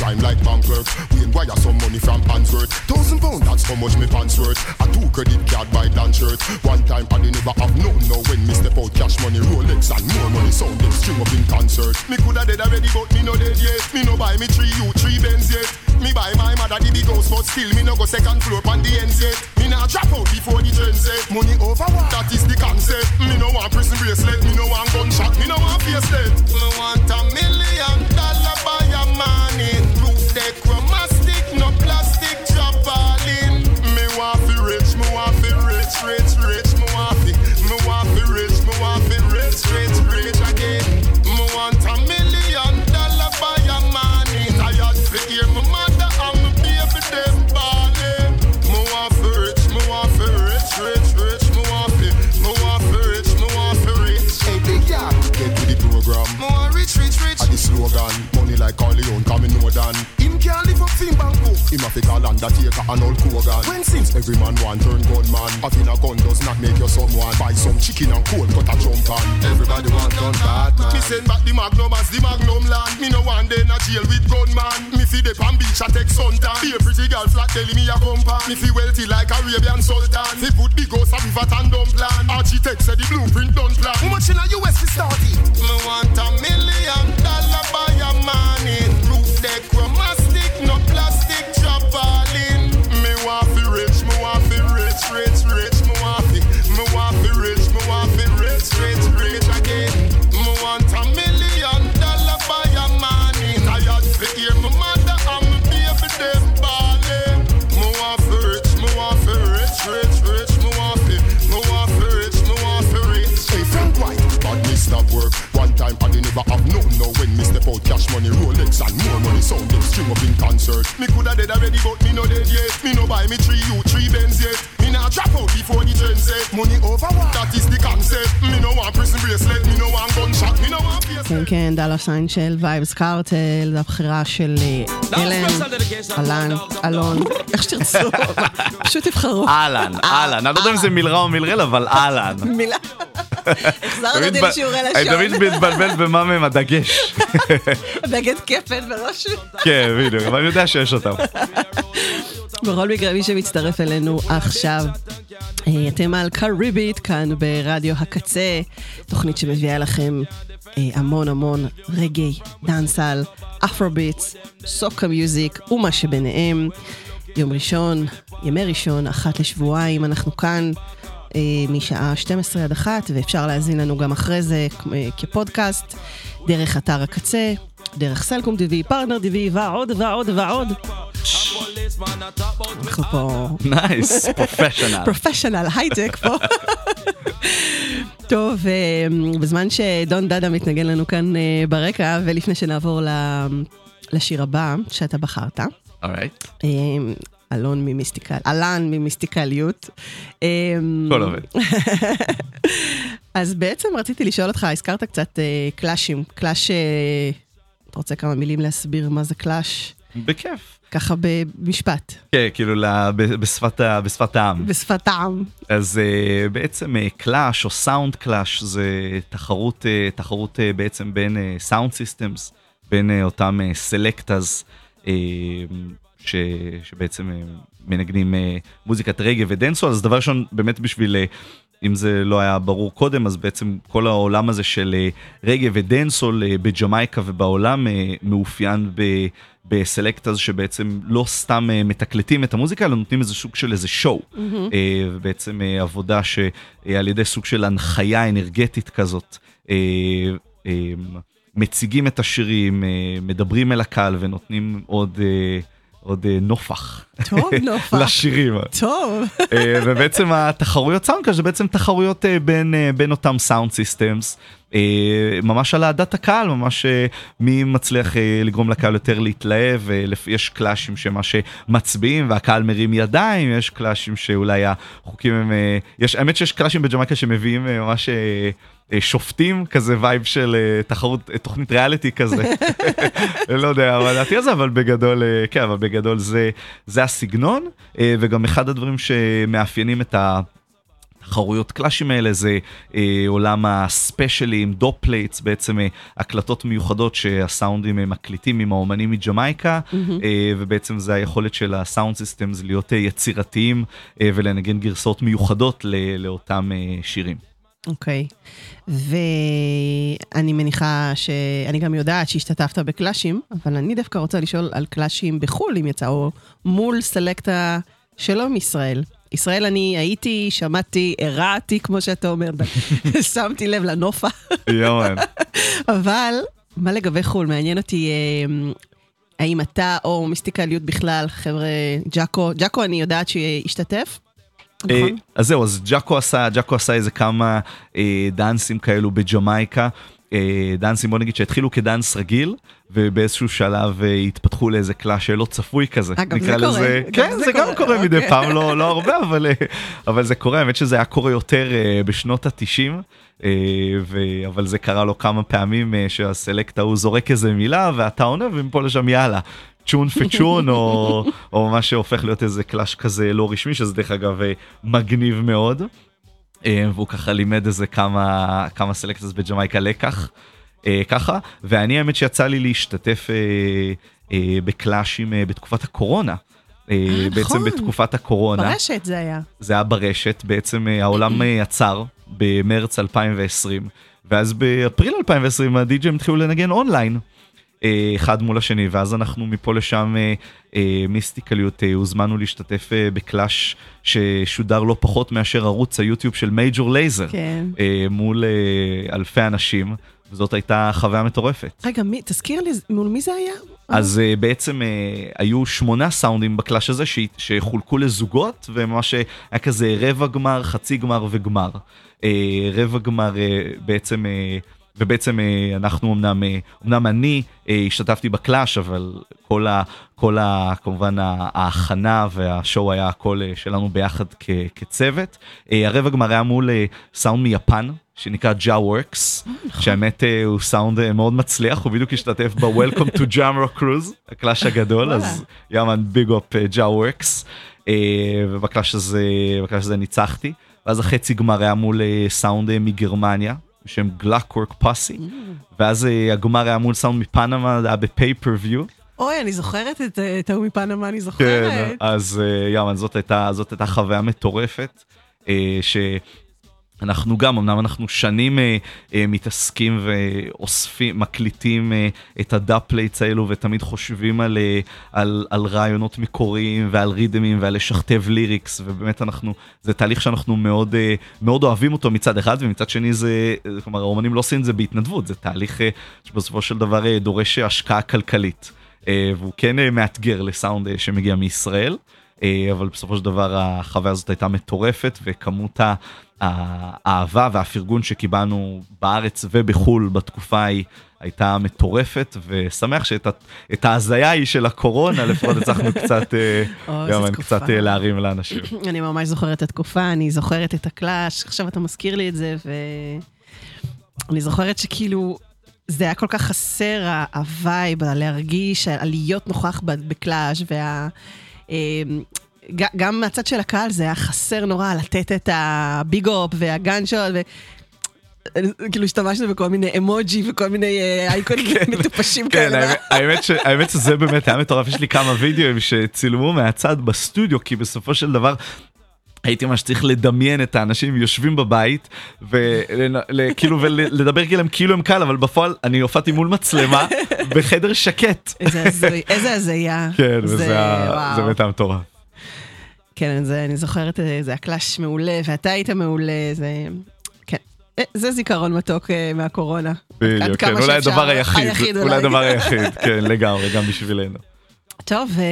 crime like bank clerk. We wire some money from Hansworth. Thousand pound, that's how much me pants worth. A two credit card by Dan shirt. One time I didn't never have no no when me step out cash money, Rolex and more money sound them string up in concert. Me coulda dead already but me no dead yet. Me no buy me three you three Benz yet. Me buy my mother the big house but still me no go second floor on the ends yet. Me nah drop out before the trend set. Money over what? That is the concept. Me no want prison bracelet. Me no want gunshot. Me no want face dead. Me want a million dollar coming more than. Him can't live up in Bangkok. Him a fi call Undertaker and old Kogan. When since every man want turn gunman, having a gun does not make you someone. Buy some chicken and cold cut a jump on. Everybody want gun bad man. Me send back the Magnum as the Magnum land. Me no one day in a jail with gunman. Me fi the Palm Beach a take suntan. Be a pretty girl flat telling me a compound. Me fi wealthy like Arabian Sultan. Fi put the ghost a river and dump plan. Architect say the blueprint done plan. How much in a US fi start it? Me want a million plastic drop all in. Me want fi rich, me want fi rich, rich, rich. Me want fi, me want fi rich, me want fi rich, rich, rich again. Me want a million dollar by a morning. Tired fi hear my mother and my baby them ballin'. Me want fi rich, me want fi rich, rich, rich. Me want fi, me want fi rich, me want fi rich. Hey Frank White, bad me stop work. One time I didn't never have no no when me step out cash money, Rolex and more money sound string up in concert. Me coulda dead already but me no dead yet. Me no buy me three you three Benz yet. Me nah drop out before the trend set. Money over what? That is the concept. Me no want prison bracelet. Me no want gunshot. Me no want face. כן, כן, דאלה סיין של וייבס קארטל, זו הבחירה של אה, אלן, אלן, אלון, איך שתרצו, פשוט תבחרו. אהלן, אהלן, אני לא יודע אם זה מילרע או מילרל, אבל אהלן. *laughs* מילה. החזרנו אותי לשיעורי אני לשון. תמיד מתבלבל במה מהם הדגש. *laughs* בגד כפל בראש. כן, בדיוק, אבל אני יודע שיש אותם. *laughs* בכל מקרה, מי שמצטרף אלינו עכשיו, אה, אתם על קריבית, כאן ברדיו הקצה, תוכנית שמביאה לכם אה, המון המון רגעי, דאנסל, אפרוביטס, סוקה מיוזיק ומה שביניהם. יום ראשון, ימי ראשון, אחת לשבועיים, אנחנו כאן. אה, משעה 12 עד 1, ואפשר להאזין לנו גם אחרי זה כפודקאסט, דרך אתר הקצה, דרך סלקום TV, פרטנר TV, ועוד ועוד ועוד. אנחנו פה nice, professional. professional, הייטק פה. טוב, אה, בזמן ש don dada מתנגן לנו כאן אה, ברקע, ולפני שנעבור לשיר הבא שאתה בחרת, alright, אה, אלון ממיסטיקל, אלון ממיסטיקל יוט. הכל עובד. *laughs* אז בעצם רציתי לשאול אותך, הזכרת קצת clash ים, clash, אתה רוצה כמה מילים להסביר מה זה clash? בכיף. ככה במשפט, כן, כאילו בשפת בשפת העם. בשפת העם. אז uh, בעצם clash או sound clash זה תחרות, uh, תחרות בעצם בין sound systems, בין אותם selectas ש, שבעצם מנגנים מוזיקת רגע ודנסו, אז דבר ראשון באמת בשביל, אם זה לא היה ברור קודם, אז בעצם כל העולם הזה של uh, רגע ודנסול uh, בג'מייקה ובעולם uh, מאופיין ב... בסלקטאז שבעצם לא סתם אה, מתקלטים את המוזיקה, אלא נותנים איזה סוג של איזה שואו. אה, ובעצם אה, עבודה שעל ידי סוג של הנחיה אנרגטית כזאת, אה, אה, מציגים את השירים, אה, מדברים אל הקהל ונותנים עוד... עוד אה, נופח טוב, *laughs* נופח. לשירים. טוב. אה, ובעצם התחרויות sound clash זה בעצם תחרויות אה, בין, בין אותם sound systems. ממש על אהדת הקהל, ממש אה, מי מצליח אה, לגרום לקהל יותר להתלהב, אה, יש clash ים שמה שמצביעים והקהל מרים ידיים, יש clash ים שאולי החוקים הם, אה, יש, האמת שיש clash ים בג'מייקה שמביאים אה, ממש אה, אה, שופטים, כזה vibe של אה, תחרות, אה, תוכנית ריאליטי כזה. *laughs* לא יודע מה דעתי על זה, אבל בגדול, אה, כן, אבל בגדול זה, זה הסגנון, אה, וגם אחד הדברים שמאפיינים את ה... התחרויות clash ים האלה זה אה, עולם ה special ים, dubplates, בעצם אה, הקלטות מיוחדות שהסאונדים אה, מקליטים עם האומנים מג'מייקה, אה, ובעצם זה היכולת של ה sound systems להיות אה, יצירתיים אה, ולנגן גרסאות מיוחדות ל- לאותם אה, שירים. אוקיי. ואני מניחה ש... אני גם יודעת שהשתתפת בקלאשים, אבל אני דווקא רוצה לשאול על קלאשים בחו"ל, אם יצא, או מול סלקטה שלא מישראל. ישראל אני הייתי, שמעתי, הרעתי, כמו שאתה אומר, *laughs* שמתי לב לנופה, יואן. אבל מה לגבי חו"ל? מעניין אותי אה, האם אתה או מיסטיקליות בכלל, חבר'ה, ג'אקו, ג'אקו אני יודעת שהשתתף, אה, נכון? אז זהו, אז ג'אקו עשה, ג'אקו עשה איזה כמה אה, דאנסים כאלו בג'מייקה. אה, דאנסים בוא נגיד שהתחילו כדאנס רגיל ובאיזשהו שלב אה, התפתחו לאיזה קלאש שלא צפוי כזה. נקרא זה קורה, לזה- גם כן זה זה גם קורה, קורה מדי אוקיי. פעם לא לא הרבה אבל אה, אבל זה קורה האמת שזה היה קורה יותר בשנות התשעים. אבל זה קרה לו כמה פעמים שהסלקט ההוא זורק איזה מילה ואתה עונה ומפה לשם יאללה. צ'ון פצ'ון או, או מה שהופך להיות איזה קלאש כזה לא רשמי שזה דרך אגב מגניב מאוד. אה, והוא ככה לימד איזה כמה כמה סלקטס בג'מייקה לקח אה, ככה ואני האמת שיצא לי להשתתף אה, בקלאשים בתקופת הקורונה. אה, בעצם נכון. בתקופת הקורונה ברשת זה היה. זה היה ברשת בעצם העולם עצר במרץ 2020 ואז באפריל 2020 הדי.ג'ים התחילו לנגן אונליין. אה, אחד מול השני ואז אנחנו מפה לשם אה, אה, מיסטיקל יוט הוזמנו להשתתף ב clash ששודר לא פחות מאשר ערוץ היוטיוב של מייג'ור לייזר כן. מול אלפי אנשים וזאת הייתה חוויה מטורפת. רגע, מי, תזכיר לי, מול מי זה היה? אז uh, בעצם uh, היו שמונה sound ים ב clash הזה ש... שחולקו לזוגות וממש היה כזה רבע גמר, חצי גמר וגמר. Uh, רבע גמר uh, בעצם, uh, ובעצם uh, אנחנו אמנם, uh, אמנם אני uh, השתתפתי ב clash אבל כל ה... כל ה... כמובן ההכנה וה show היה הכל שלנו ביחד כ... כצוות. הרבע גמר היה מול סאונד מיפן. שנקרא ג'ה וורקס, שהאמת אה, הוא סאונד אה, מאוד מצליח, הוא בדיוק השתתף ב-Welcome to Jamrock Cruise, ה clash הגדול, אז yeah man big up ג'ה וורקס, ובקלאש הזה, ניצחתי, ואז החצי גמר היה מול אה, סאונד אה, מגרמניה, בשם גלאקוורק פאסי, ואז אה, הגמר היה מול סאונד מפנמה, זה היה בפייפריוויו. אוי, אני זוכרת את אה, ההוא מפנמה, אני כן, זוכרת. אז אה, יאמן, זאת הייתה, חוויה מטורפת, אה, שאנחנו גם, אמנם אנחנו שנים אה, אה, מתעסקים ואוספים, מקליטים אה, את הדאפלייטס האלו ותמיד חושבים על, אה, על, על רעיונות מקוריים ועל רידמים ועל לשכתב ליריקס, ובאמת אנחנו, זה תהליך שאנחנו מאוד, אה, מאוד אוהבים אותו מצד אחד, ומצד שני זה, כלומר, האומנים לא עושים את זה בהתנדבות, זה תהליך אה, שבסופו של דבר אה, דורש השקעה כלכלית. אה, והוא כן אה, מאתגר לסאונד אה, שמגיע מישראל, אה, אבל בסופו של דבר החוויה הזאת הייתה מטורפת וכמות האהבה והפרגון שקיבלנו בארץ ובחו"ל בתקופה ההיא הייתה מטורפת ושמח שאת ההזיה ההיא של הקורונה לפחות הצלחנו קצת, אה, תקופה. קצת אה, להרים לאנשים. *clears throat* אני ממש זוכרת את התקופה, אני זוכרת את ה clash, עכשיו אתה מזכיר לי את זה, ואני זוכרת שכאילו, זה היה כל כך חסר, ה vibe, להרגיש, להיות נוכח ב clash, וה... אמ, גם מהצד של הקהל זה היה חסר נורא לתת את ה big up וה gun shot, ו... כאילו השתמשנו בכל מיני אמוג'י וכל מיני אה, אייקונים מטופשים כן, כאלה. האמת שזה באמת היה מטורף, יש לי כמה וידאוים שצילמו מהצד בסטודיו, כי בסופו של דבר... הייתי ממש צריך לדמיין את האנשים יושבים בבית וכאילו ולדבר כאילו הם כאילו הם קל אבל בפועל אני הופעתי מול מצלמה *laughs* בחדר שקט. איזה הזיה. *laughs* כן. זה באמת מטורף. כן, זה, אני זוכרת, אה, זה הקלאש מעולה, ואתה היית מעולה, זה... כן. אה, זה זיכרון מתוק אה, מהקורונה. בדיוק, כן, אולי. הדבר היחיד, אולי. הדבר היחיד, כן לגמרי גם בשבילנו. טוב, אה,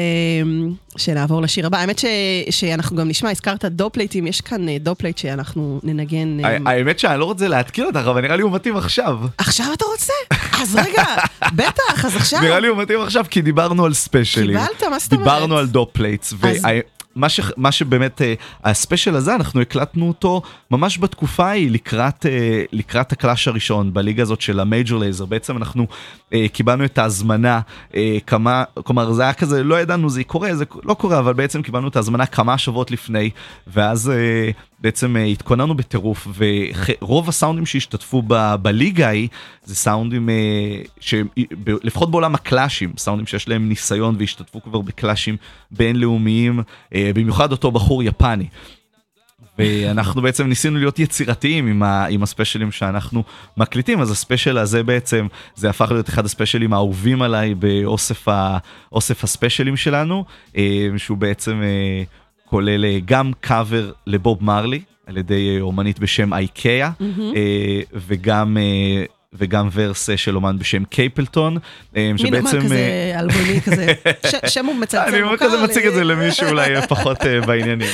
שנעבור לשיר הבא. האמת ש, שאנחנו גם נשמע, הזכרת dubplate ים, יש כאן אה, dubplate שאנחנו ננגן... אה, האמת שאני לא רוצה להתקיל אותך אבל נראה לי הוא מתאים עכשיו. עכשיו אתה רוצה? אז רגע, *laughs* בטח, אז עכשיו. נראה לי הוא מתאים עכשיו כי דיברנו על special ים. קיבלת, מה זאת אומרת? דיברנו על dubplates. מה, ש, מה שבאמת, אה, הספיישל הזה, אנחנו הקלטנו אותו ממש בתקופה ההיא, לקראת, אה, לקראת הקלאש הראשון, בליגה הזאת של המייג'ור לייזר. בעצם אנחנו אה, קיבלנו את ההזמנה כמה, כלומר זה היה כזה, לא ידענו זה קורה, זה לא קורה, אבל בעצם קיבלנו את ההזמנה כמה שבועות לפני, ואז בעצם אה, התכוננו בטירוף, ורוב הסאונדים שהשתתפו ב- בליגה ההיא, זה סאונדים, אה, שלפחות בעולם הקלאשים, סאונדים שיש להם ניסיון והשתתפו כבר בקלאשים בינלאומיים, אה, במיוחד אותו בחור יפני. ואנחנו בעצם ניסינו להיות יצירתיים עם, ה, עם הספיישלים שאנחנו מקליטים אז הספיישל הזה בעצם זה הפך להיות אחד הספיישלים האהובים עליי באוסף ה, הספיישלים שלנו אה, שהוא בעצם אה, כולל אה, גם קאבר לבוב מרלי על ידי אה, אומנית בשם אייקאה אה, וגם. אה, וגם ורס אה, של אומן בשם קייפלטון, אה, מין אומן כזה אלבומי *laughs* כזה, שם הוא מצלצל אני מוכר כזה לי. מציג את זה למי שאולי יהיה פחות אה, בעניינים,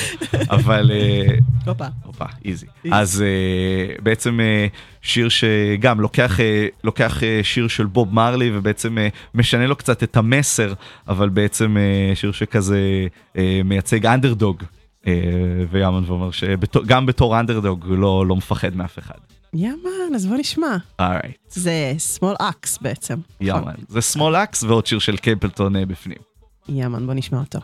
אבל אה, הופה. הופה, איזי. אז אה, בעצם אה, שיר שגם לוקח, אה, לוקח אה, שיר של בוב מרלי ובעצם אה, משנה לו קצת את המסר, אבל בעצם אה, שיר שכזה אה, מייצג אנדרדוג. אה, ויאמן ואומר שגם בתור אנדרדוג הוא לא, לא מפחד מאף אחד. יאמן, אז בוא נשמע. אורייט, זה small axe בעצם. יאמן. זה סמול אקס ועוד שיר של קייפלטון אה, בפנים. יאמן, בוא נשמע אותו.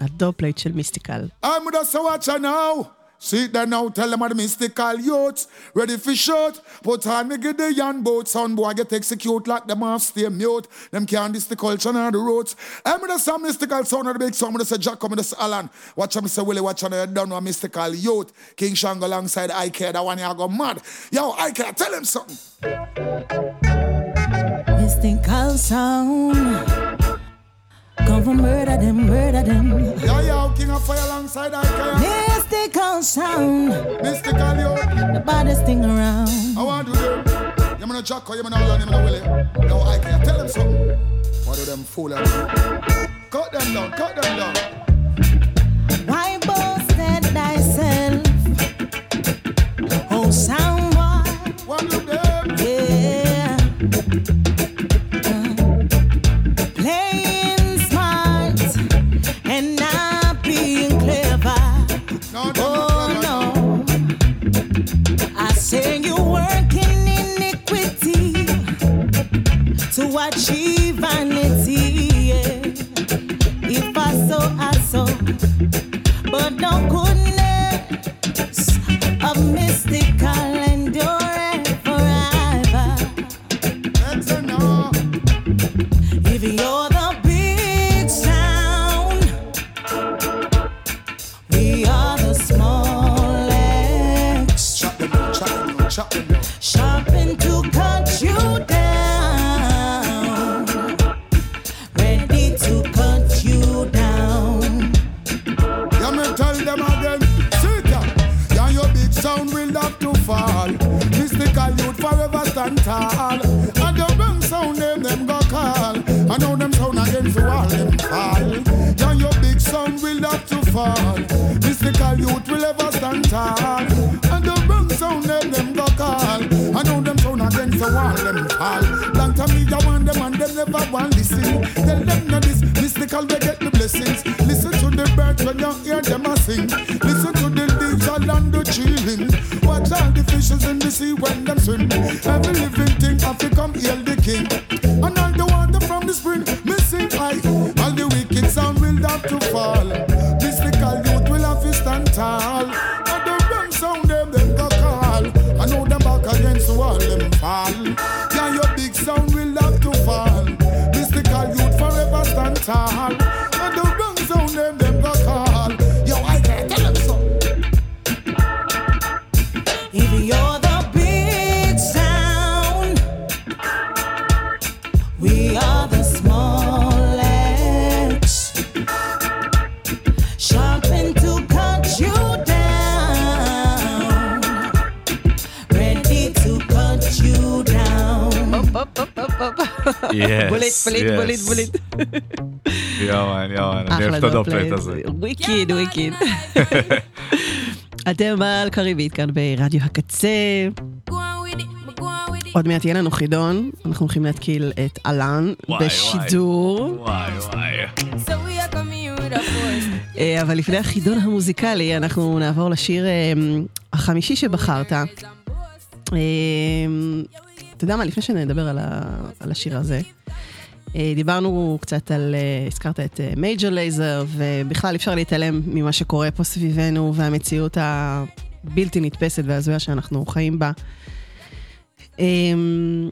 הדופלייט של מיסטיקל. I'm so watch now. See there now, tell them what the mystical youths ready for shot. Put on me get the yan boat, son boy get execute like them off stay mute. Them can't dis the culture and the roots. I'm us, some mystical sound of the big song. Me say Jack, come with us Alan. Watch him say Willie, watch on you done with mystical youth. King Shango alongside Ike, that one you go mad. Yo, Ike, tell him something. Mystical sound. Come from murder them, murder them. Yo, yo, oh, King of Fire alongside Ike. Mystical sound. Mystical youth. The baddest thing around. I want to do. You mean a Jack, you mean a Alan, you mean a Willie. Yo, Ike, tell them something. What do them fool at Cut them down, cut them down. bate. בוליט, yes. בוליט, בוליט. יאמן, יאמן, אני אוהב את הדופלט. הזה. וויקיד, וויקיד. *laughs* אתם על קריבית כאן ברדיו הקצה. עוד מעט יהיה לנו חידון, אנחנו הולכים להתקיל את אלן וואי, בשידור. וואי וואי. אה, אבל לפני החידון המוזיקלי, אנחנו נעבור לשיר אה, החמישי שבחרת. אה, אתה יודע מה, לפני שנדבר על ה- על השיר הזה, דיברנו קצת על, הזכרת את מייג'ור לייזר, ובכלל אי אפשר להתעלם ממה שקורה פה סביבנו, והמציאות הבלתי נתפסת וההזויה שאנחנו חיים בה. אמ,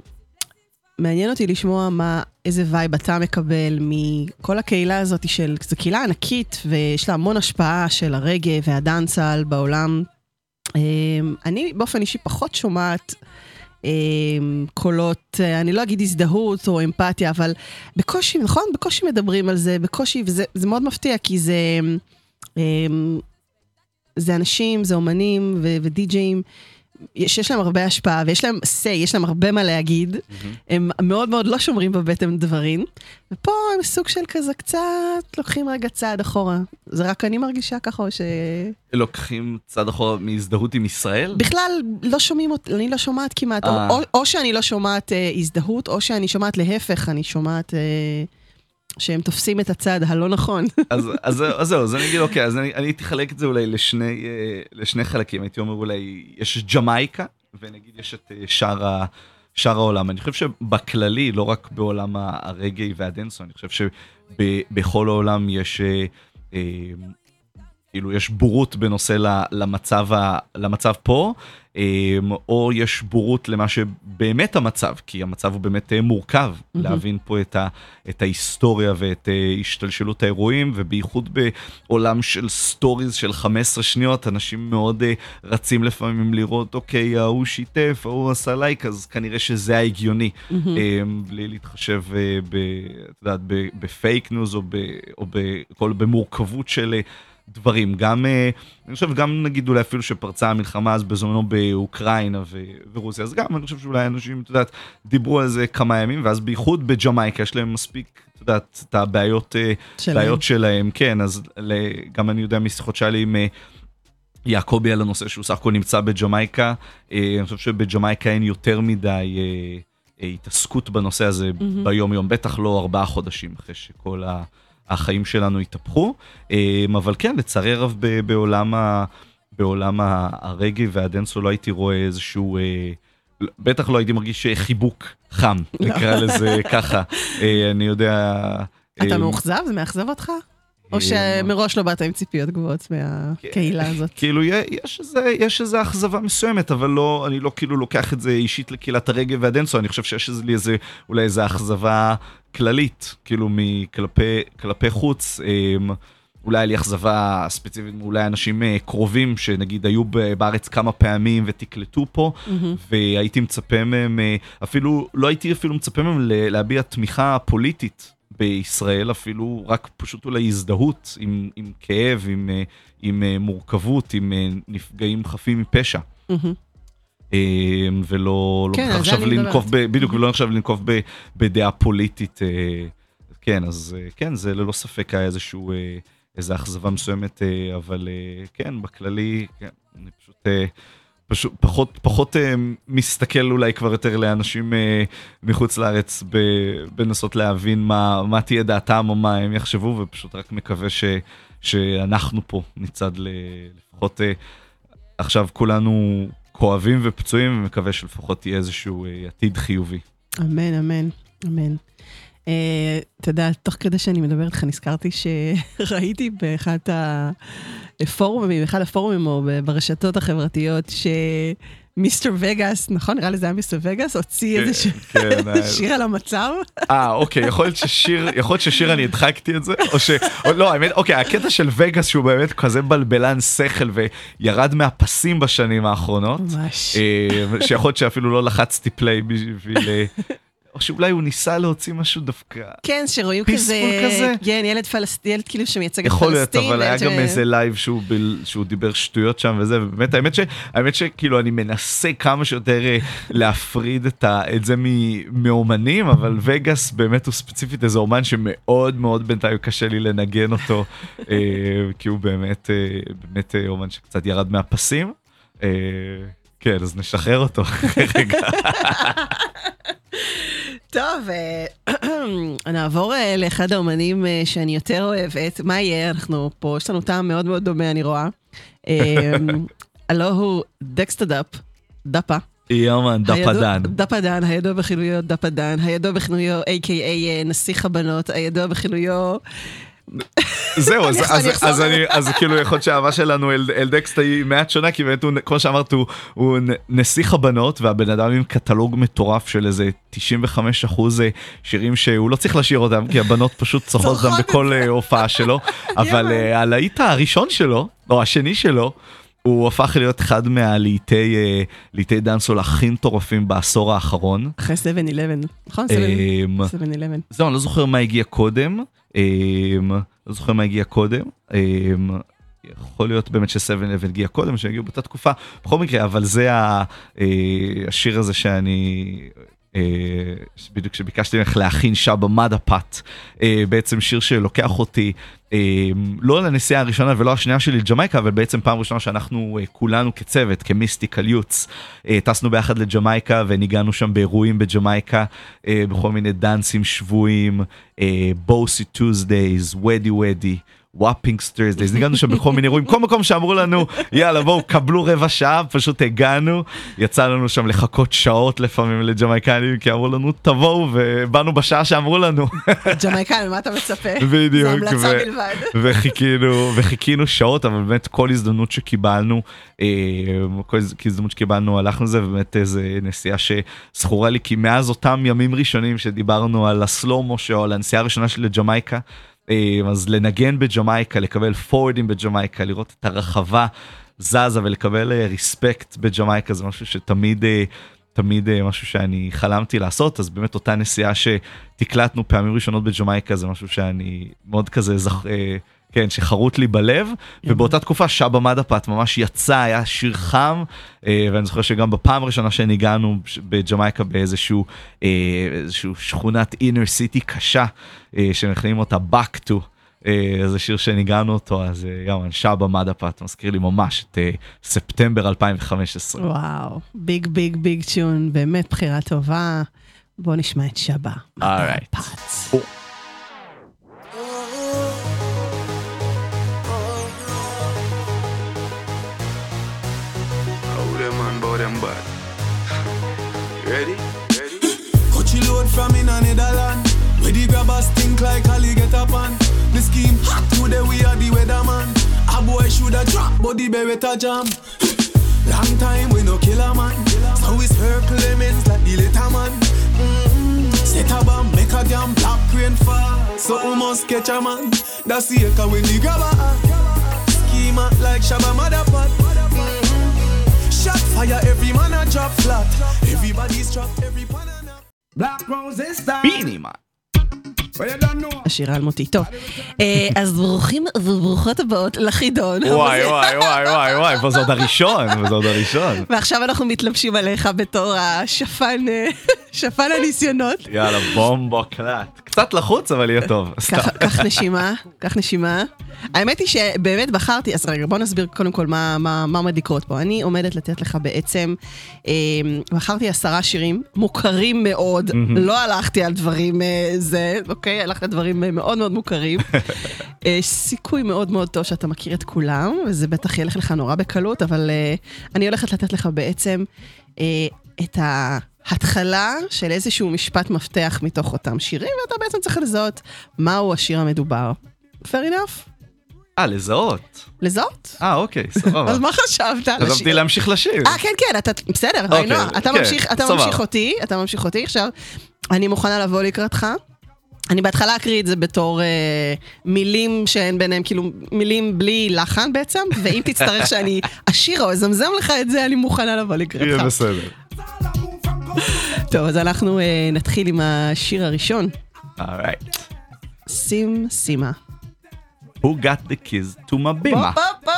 מעניין אותי לשמוע מה, איזה vibe אתה מקבל מכל הקהילה הזאת של, זו קהילה ענקית ויש לה המון השפעה של הרגע והדאנסל בעולם. אמ, אני באופן אישי פחות שומעת אמ, קולות, אני לא אגיד הזדהות או אמפתיה, אבל בקושי, נכון? בקושי מדברים על זה, בקושי, וזה זה מאוד מפתיע, כי זה... זה אנשים, זה אומנים ו- ודי-ג'אים שיש להם הרבה השפעה ויש להם say, יש להם הרבה מה להגיד. הם מאוד מאוד לא שומרים בבטן דברים. ופה הם סוג של כזה קצת לוקחים רגע צעד אחורה. זה רק אני מרגישה ככה או ש... לוקחים צעד אחורה מהזדהות עם ישראל? בכלל לא שומעים אותי, אני לא שומעת כמעט. אה. או, או שאני לא שומעת אה, הזדהות, או שאני שומעת להפך, אני שומעת... אה, שהם תופסים את הצד הלא נכון. אז, אז, אז זהו, אז אני אגיד, אוקיי, אז אני, הייתי חלק את זה אולי לשני, אה, לשני חלקים, הייתי אומר אולי, יש ג'מייקה, ונגיד יש את אה, שאר, ה, שאר העולם. אני חושב שבכללי, לא רק בעולם הרגעי והדנסו, אני חושב שבכל העולם יש, אה, אה, כאילו, יש בורות בנושא למצב, ה, למצב פה, או יש בורות למה שבאמת המצב, כי המצב הוא באמת אה, מורכב, מהמם. להבין פה את, ה, את ההיסטוריה ואת אה, השתלשלות האירועים, ובייחוד בעולם של סטוריז של 15 שניות, אנשים מאוד אה, רצים לפעמים לראות, אוקיי, ההוא שיתף, ההוא עשה לייק, אז כנראה שזה ההגיוני. אה, בלי להתחשב ב, את יודעת, בפייק ניוז או, ב, או בכל, במורכבות של... דברים גם אה, אני חושב גם נגיד אולי אפילו שפרצה המלחמה אז בזמנו באוקראינה ו- ורוסיה אז גם אני חושב שאולי אנשים את יודעת דיברו על זה כמה ימים ואז בייחוד בג'מייקה יש להם מספיק את יודעת את הבעיות אה, שלהם. בעיות שלהם כן אז גם אני יודע משיחות שהיה לי עם. אה, יעקבי על הנושא שהוא סך הכל נמצא בג'מייקה, אני חושב שבג'מייקה אין יותר מדי התעסקות בנושא הזה מהמם. ביום יום, בטח לא ארבעה חודשים אחרי שכל ה- החיים שלנו התהפכו, אה, אבל כן, לצערי הרב בעולם, ה- בעולם הרגי והדנסו לא הייתי רואה איזשהו... אה, בטח לא הייתי מרגיש חיבוק חם, לא. נקרא לזה ככה. אה, אני יודע... אתה אה, מאוכזב? זה מאכזב אותך? או שמראש לא באת עם ציפיות גבוהות מהקהילה הזאת? *laughs* כאילו יש איזה אכזבה מסוימת, אבל לא, אני לא כאילו לוקח את זה אישית לקהילת הרגב והדנסו, אני חושב שיש לי איזה, אולי איזה אכזבה כללית, כאילו מכלפי כלפי חוץ. אמ, אולי היה לי אכזבה ספציפית מאולי אנשים אה, קרובים שנגיד היו בארץ כמה פעמים ותקלטו פה מהמם. והייתי מצפה מהם אה, אפילו לא הייתי אפילו מצפה מהם להביע תמיכה פוליטית בישראל אפילו רק פשוט אולי הזדהות עם, עם כאב עם, אה, עם אה, מורכבות עם אה, נפגעים חפים מפשע. ולא כן, לא זה עכשיו מדברת. ב, בדיוק ולא עכשיו לנקוף ב, בדעה פוליטית כן אז כן זה ללא ספק היה איזשהו איזה אכזבה מסוימת אבל כן בכללי כן, אני פשוט. פשוט פחות פחות אה, מסתכל אולי כבר יותר לאנשים אה, מחוץ לארץ בנסות להבין מה מה תהיה דעתם או מה הם יחשבו ופשוט רק מקווה ש, שאנחנו פה ל, לפחות אה, עכשיו כולנו כואבים ופצועים ומקווה שלפחות תהיה איזשהו עתיד חיובי. אמן, אמן, אמן. אתה יודע, תוך כדי שאני מדברת איתך, נזכרתי שראיתי באחד הפורומים, באחד הפורומים או ברשתות החברתיות, שמיסטר וגאס, נכון? נראה לי זה היה מיסטר וגאס, הוציא כן, איזה כן, היה- *laughs* שיר על המצב. אה אוקיי יכול להיות ששיר יכול להיות ששיר אני הדחקתי את זה או ש... או לא האמת אוקיי הקטע של וגאס שהוא באמת כזה בלבלן שכל וירד מהפסים בשנים האחרונות. ממש. אה, שיכול להיות שאפילו לא לחצתי play בשביל... או שאולי הוא ניסה להוציא משהו דווקא. כן, שרואים Peaceful כזה, כזה? כן, ילד פלסטין, ילד כאילו שמייצג את יכול להיות פלסטין. אבל היה וילד גם ש- איזה live שהוא בל- שהוא דיבר שטויות שם וזה ובאמת האמת שהאמת שכאילו אני מנסה כמה שיותר אה, *laughs* להפריד את ה- את זה מ- מאומנים אבל וגאס באמת הוא ספציפית איזה אומן שמאוד מאוד בינתיים קשה לי לנגן אותו אה, כי הוא באמת אה, באמת אומן שקצת ירד מהפסים. אה, כן אז נשחרר אותו *laughs* רגע. *laughs* טוב, אה, *clears throat* נעבור אה, לאחד האומנים אה, שאני יותר אוהבת. מה יהיה? אנחנו פה, יש לנו טעם מאוד מאוד דומה, אני רואה. *laughs* אה, הלו הוא Dexta Daps, Daps. Yah man דפדן. דפדן, הידוע בכינויו דפדן, הידוע בכינויו A.K.A. נסיך הבנות, הידוע בכינויו זהו, אז, אני אז, כאילו יכול להיות שהאהבה שלנו אל, דקסטה היא מעט שונה, כי באמת הוא, כמו שאמרת, הוא, נסיך הבנות, והבן אדם עם קטלוג מטורף של איזה 95 אחוז שירים שהוא לא צריך לשיר אותם, כי הבנות פשוט צורכות אותם בכל אה, הופעה שלו, *laughs* אבל אה, הלהיט הראשון שלו, או השני שלו, הוא הפך להיות אחד מהלהיטי אה, להיטי דאנסול הכי מטורפים בעשור האחרון. אחרי 7-11, נכון? אמ, 7-11. זהו, אני לא זוכר מה הגיע קודם, אמ, לא זוכר מה הגיע קודם, אמ, יכול להיות באמת ש-7-11 הגיע קודם, שהגיעו באותה תקופה, בכל מקרה, אבל זה אה, השיר הזה שאני... אה, בדיוק כשביקשתי ממך להכין שבה מדה פאט, אה, בעצם שיר שלוקח אותי אה, לא לנסיעה הראשונה ולא השנייה שלי לג'מייקה, אבל בעצם פעם ראשונה שאנחנו אה, כולנו כצוות, כמיסטיקל יוץ, אה, טסנו ביחד לג'מייקה וניגענו שם באירועים בג'מייקה, אה, בכל מיני דאנסים שבועיים, Boasy Tuesdays, ודי ודי. Whappings Thursdays, ניגענו שם בכל מיני אירועים, כל מקום שאמרו לנו יאללה בואו קבלו רבע שעה, פשוט הגענו, יצא לנו שם לחכות שעות לפעמים לג'מייקנים, כי אמרו לנו תבואו ובאנו בשעה שאמרו לנו. ג'מייקן, מה אתה מצפה? *laughs* בדיוק. זה המלצה בלבד. וחיכינו, וחיכינו שעות, אבל באמת כל הזדמנות שקיבלנו, אה, כל הז- הזדמנות שקיבלנו הלכנו לזה, ובאמת איזה נסיעה שזכורה לי, כי מאז אותם ימים ראשונים שדיברנו על הסלומו show, על הנסיעה הראשונה שלי לג'מייקה, אז לנגן בג'מייקה, לקבל פורדים בג'מייקה, לראות את הרחבה זזה ולקבל ריספקט בג'מייקה זה משהו שתמיד אה, תמיד אה, משהו שאני חלמתי לעשות. אז באמת אותה נסיעה שתקלטנו פעמים ראשונות בג'מייקה זה משהו שאני מאוד כזה זכ... כן שחרוט לי בלב ובאותה תקופה שבה מדפת ממש יצא היה שיר חם אה, ואני זוכר שגם בפעם הראשונה שניגענו בג'מייקה באיזשהו אה, איזשהו שכונת inner city קשה אה, שמכנים אותה back to. אה, זה שיר שניגענו אותו אז yah man Shabba Madda Pot מזכיר לי ממש את ספטמבר 2015. וואו, Big big big chune, באמת בחירה טובה. בוא נשמע את Shabba. Alright. פאץ. Ready? Ready? Coachy load from in a Netherland. Where the grabbers think like Ali get up on. The scheme hot today we are the weatherman. A boy shoulda drop, but the beretta jam. Long time we no kill a man. So we circle lemons like the little man. Mm-mm. Set a bomb, make a damn black rain fall. So we must catch a man. That's the echo when the grabber. Schema like Shabba Motherpot. Mm-mm. Shot fire, every man a drop flat. Everybody's trapped, every pan a nap. Black roses style. פינימה. Well, you don't know. השיר האלמותי. טוב, אה, אז ברוכים וברוכות הבאות לחידון. וואי וואי וואי וואי וואי וזה עוד הראשון וזה עוד הראשון. ועכשיו אנחנו מתלבשים עליך בתור השפן, אה, *laughs* שפן הניסיונות. יאללה בומבו קלט. קצת לחוץ אבל יהיה טוב. קח- נשימה, קח נשימה. האמת היא שבאמת בחרתי, אז רגע בוא נסביר קודם כל מה, עומד לקרות פה. אני עומדת לתת לך בעצם, אה, בחרתי עשרה שירים מוכרים מאוד, לא הלכתי על דברים אה, זה, אוקיי? הלכתי על דברים אה, מאוד מאוד מוכרים. *laughs* אה, סיכוי מאוד מאוד טוב שאתה מכיר את כולם, וזה בטח ילך לך נורא בקלות, אבל אני הולכת לתת לך בעצם את ההתחלה של איזשהו משפט מפתח מתוך אותם שירים, ואתה בעצם צריך לזהות מהו השיר המדובר. fair enough? אה לזהות. לזהות? אה אוקיי סבבה. *laughs* אז מה חשבת? על חשבתי? להמשיך לשיר. אה, כן, כן, אתה, בסדר, אוקיי, היינו, אתה כן, ממשיך, אתה סבבה. ממשיך אותי, אתה ממשיך אותי, עכשיו, אני מוכנה לבוא לקראתך. אני בהתחלה אקריא את זה בתור אה, מילים שאין ביניהם, כאילו מילים בלי לחן בעצם, ואם תצטרך שאני *laughs* אשיר או אזמזם לך את זה, אני מוכנה לבוא יהיה לקראתך. בסדר. *laughs* טוב, אז אנחנו אה, נתחיל עם השיר הראשון, אורייט. שים סימה. Who got the keys to my בימה? בוא.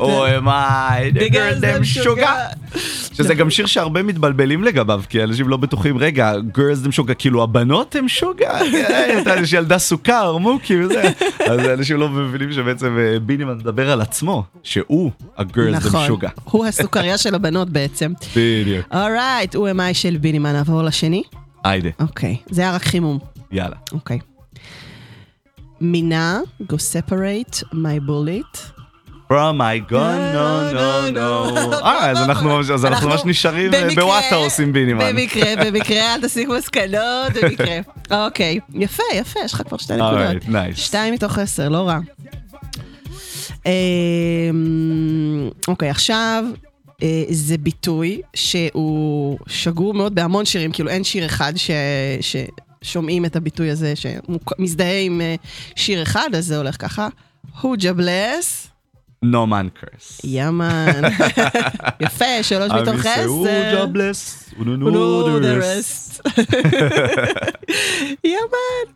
אוי מה, the girl them sugar. שזה גם שיר שהרבה מתבלבלים לגביו, כי אנשים לא בטוחים, רגע, girls them sugar, כאילו הבנות הם שוגה? יש ילדה סוכר, מוקי וזה. אז אנשים לא מבינים שבעצם אה, בינימן מדבר על עצמו, שהוא ה-girls them נכון, sugar. הוא הסוכריה של הבנות בעצם. בדיוק. אורייט, הוא אמאי של בינימן, נעבור לשני? היידה, אוקיי, זה היה רק חימום. יאללה. אוקיי. מינה, go separate my bullet. From my gun, no, no, no. אה, אז אנחנו אז אנחנו ממש נשארים אה, בוואטה עושים בינימן. במקרה, במקרה, אל תסיק מסקנות, במקרה. אוקיי, יפה, יפה, יש לך כבר שתי נקודות. שתיים מתוך עשר, לא רע. אמ, אוקיי, עכשיו אה, זה ביטוי שהוא שגור מאוד בהמון שירים, כאילו אין שיר אחד ש... ששומעים את הביטוי הזה, שמזדהה עם אה, שיר אחד, אז זה הולך ככה. הוג'ה בלס, No man curse. יאמן. *laughs* יפה, שלוש מתוך עשר. God bless. We don't We know know the rest. *laughs* יאמן.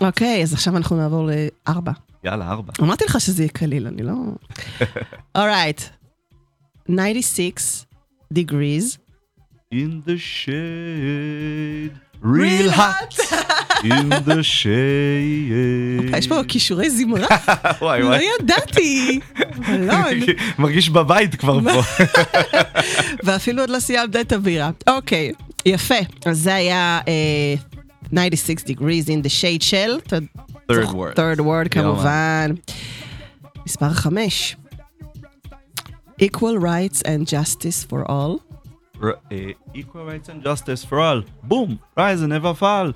אוקיי, אז עכשיו אנחנו נעבור לארבע. יאללה, ארבע. אמרתי לך שזה יהיה קליל, אני לא... *laughs* אורייט. 96 degrees. In the shade. Real hot. *laughs* In the shade. יש פה כישורי זמרה? *laughs* וואי לא וואי. ידעתי. *laughs* אלון. מרגיש בבית כבר פה. ואפילו עוד לא סיימת את הבירה. אוקיי, יפה. אז זה היה אה, 96 degrees in the shade של... Third word. third word כמובן. מספר חמש. equal rights and justice for all. equal rights and justice for all, בום! rise and never fall.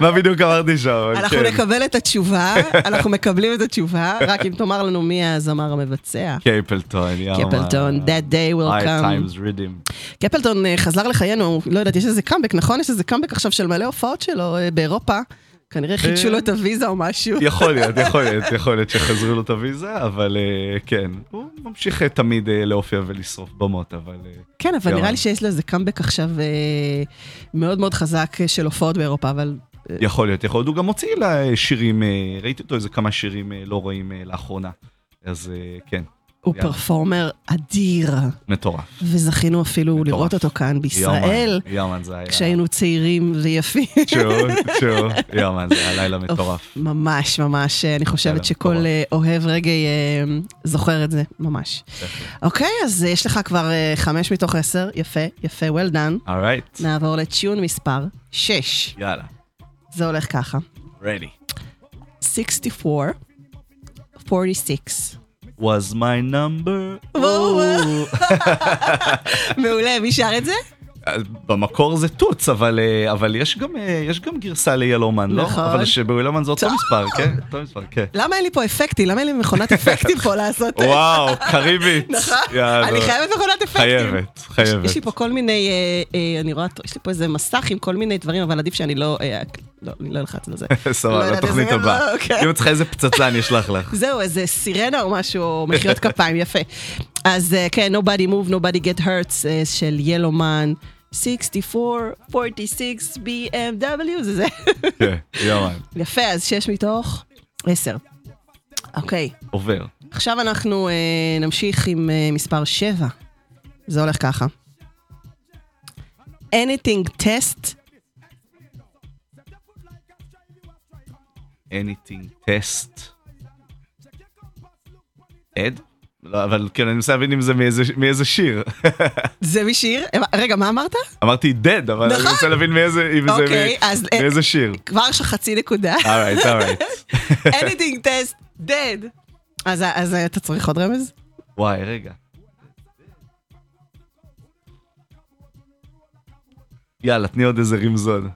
מה בדיוק אמרתי שם? אנחנו נקבל את התשובה, אנחנו מקבלים את התשובה, רק אם תאמר לנו מי הזמר המבצע. קפלטון, יאללה. קפלטון, that day will come. קפלטון חזר לחיינו, לא יודעת, יש איזה קאמבק, נכון? יש איזה קאמבק עכשיו של מלא הופעות שלו באירופה. כנראה חידשו לו את הוויזה או משהו. יכול להיות, *laughs* יכול להיות, יכול להיות שחזרו לו את הוויזה, אבל אה, כן, הוא ממשיך אה, תמיד אה, להופיע ולשרוף במות, אבל... אה, כן, אבל נראה לי שיש לו איזה קאמבק עכשיו אה, מאוד מאוד חזק אה, של הופעות באירופה, אבל... אה, יכול להיות, יכול להיות, הוא גם הוציא לה שירים, אה, ראיתי אותו איזה כמה שירים אה, לא רואים אה, לאחרונה, אז אה, כן, הוא יאללה. פרפורמר אדיר, מטורף. וזכינו אפילו לראות אותו כאן בישראל, יאמן, יאמן זה היה... כשהיינו צעירים ויפים. צ'ו, צ'ו, יאמן, זה היה לילה מטורף. ממש, ממש, אני חושבת שכל מטורף. אה, אוהב רגעי אה, זוכר את זה, ממש. אוקיי, אז אה, יש לך כבר חמש מתוך עשר, יפה, יפה, well done. אורייט, נעבור לציון מספר 6. יאללה, זה הולך ככה. ready. 64, 46. Was my number. וואו. Oh. מעולה, מי שר את זה? במקור זה טוץ, אבל, אה, אבל יש, גם, אה, יש גם גרסה ליאלומן, לא? נכון. אבל שביאלומן זה אותו. מספר, כן? אותו מספר, כן. למה אין לי פה אפקטים? למה אין לי מכונת אפקטים פה לעשות? וואו, קריבית. נכון? אני חייבת מכונת אפקטים. חייבת, חייבת. יש לי פה כל מיני, אה, אני רואה, יש לי פה איזה מסך עם כל מיני דברים, אבל עדיף שאני לא, לא, אני לא אלחץ על זה. *laughs* לא סבבה, יודעת לתוכנית הבאה. אוקיי. אם את צריכה איזה פצצה, אני אשלח לך. *laughs* זהו, איזה סירנה או משהו, או מחיאות כפיים, יפה. אז כן, nobody move, nobody get hurts של ילומן, 64, 46, BMW, זה זה. כן, יאמן. יפה, אז שש מתוך עשר. אוקיי, עובר. עכשיו אנחנו אה, נמשיך עם אה, מספר שבע. זה הולך ככה. anything test, anything test. עד? לא, אבל כן, אני מנסה להבין אם זה מאיזה- מאיזה שיר. זה משיר? רגע, מה אמרת? אמרתי dead, אבל אני נכון. מנסה להבין מאיזה, אם זה אוקיי, מ- אז, אה, מאיזה שיר. כבר יש לך חצי נקודה. אורייט, אורייט. *laughs* anything test, dead. אז, אז אה, אתה צריך עוד רמז? וואי, רגע. יאללה, תני עוד איזה רמזון.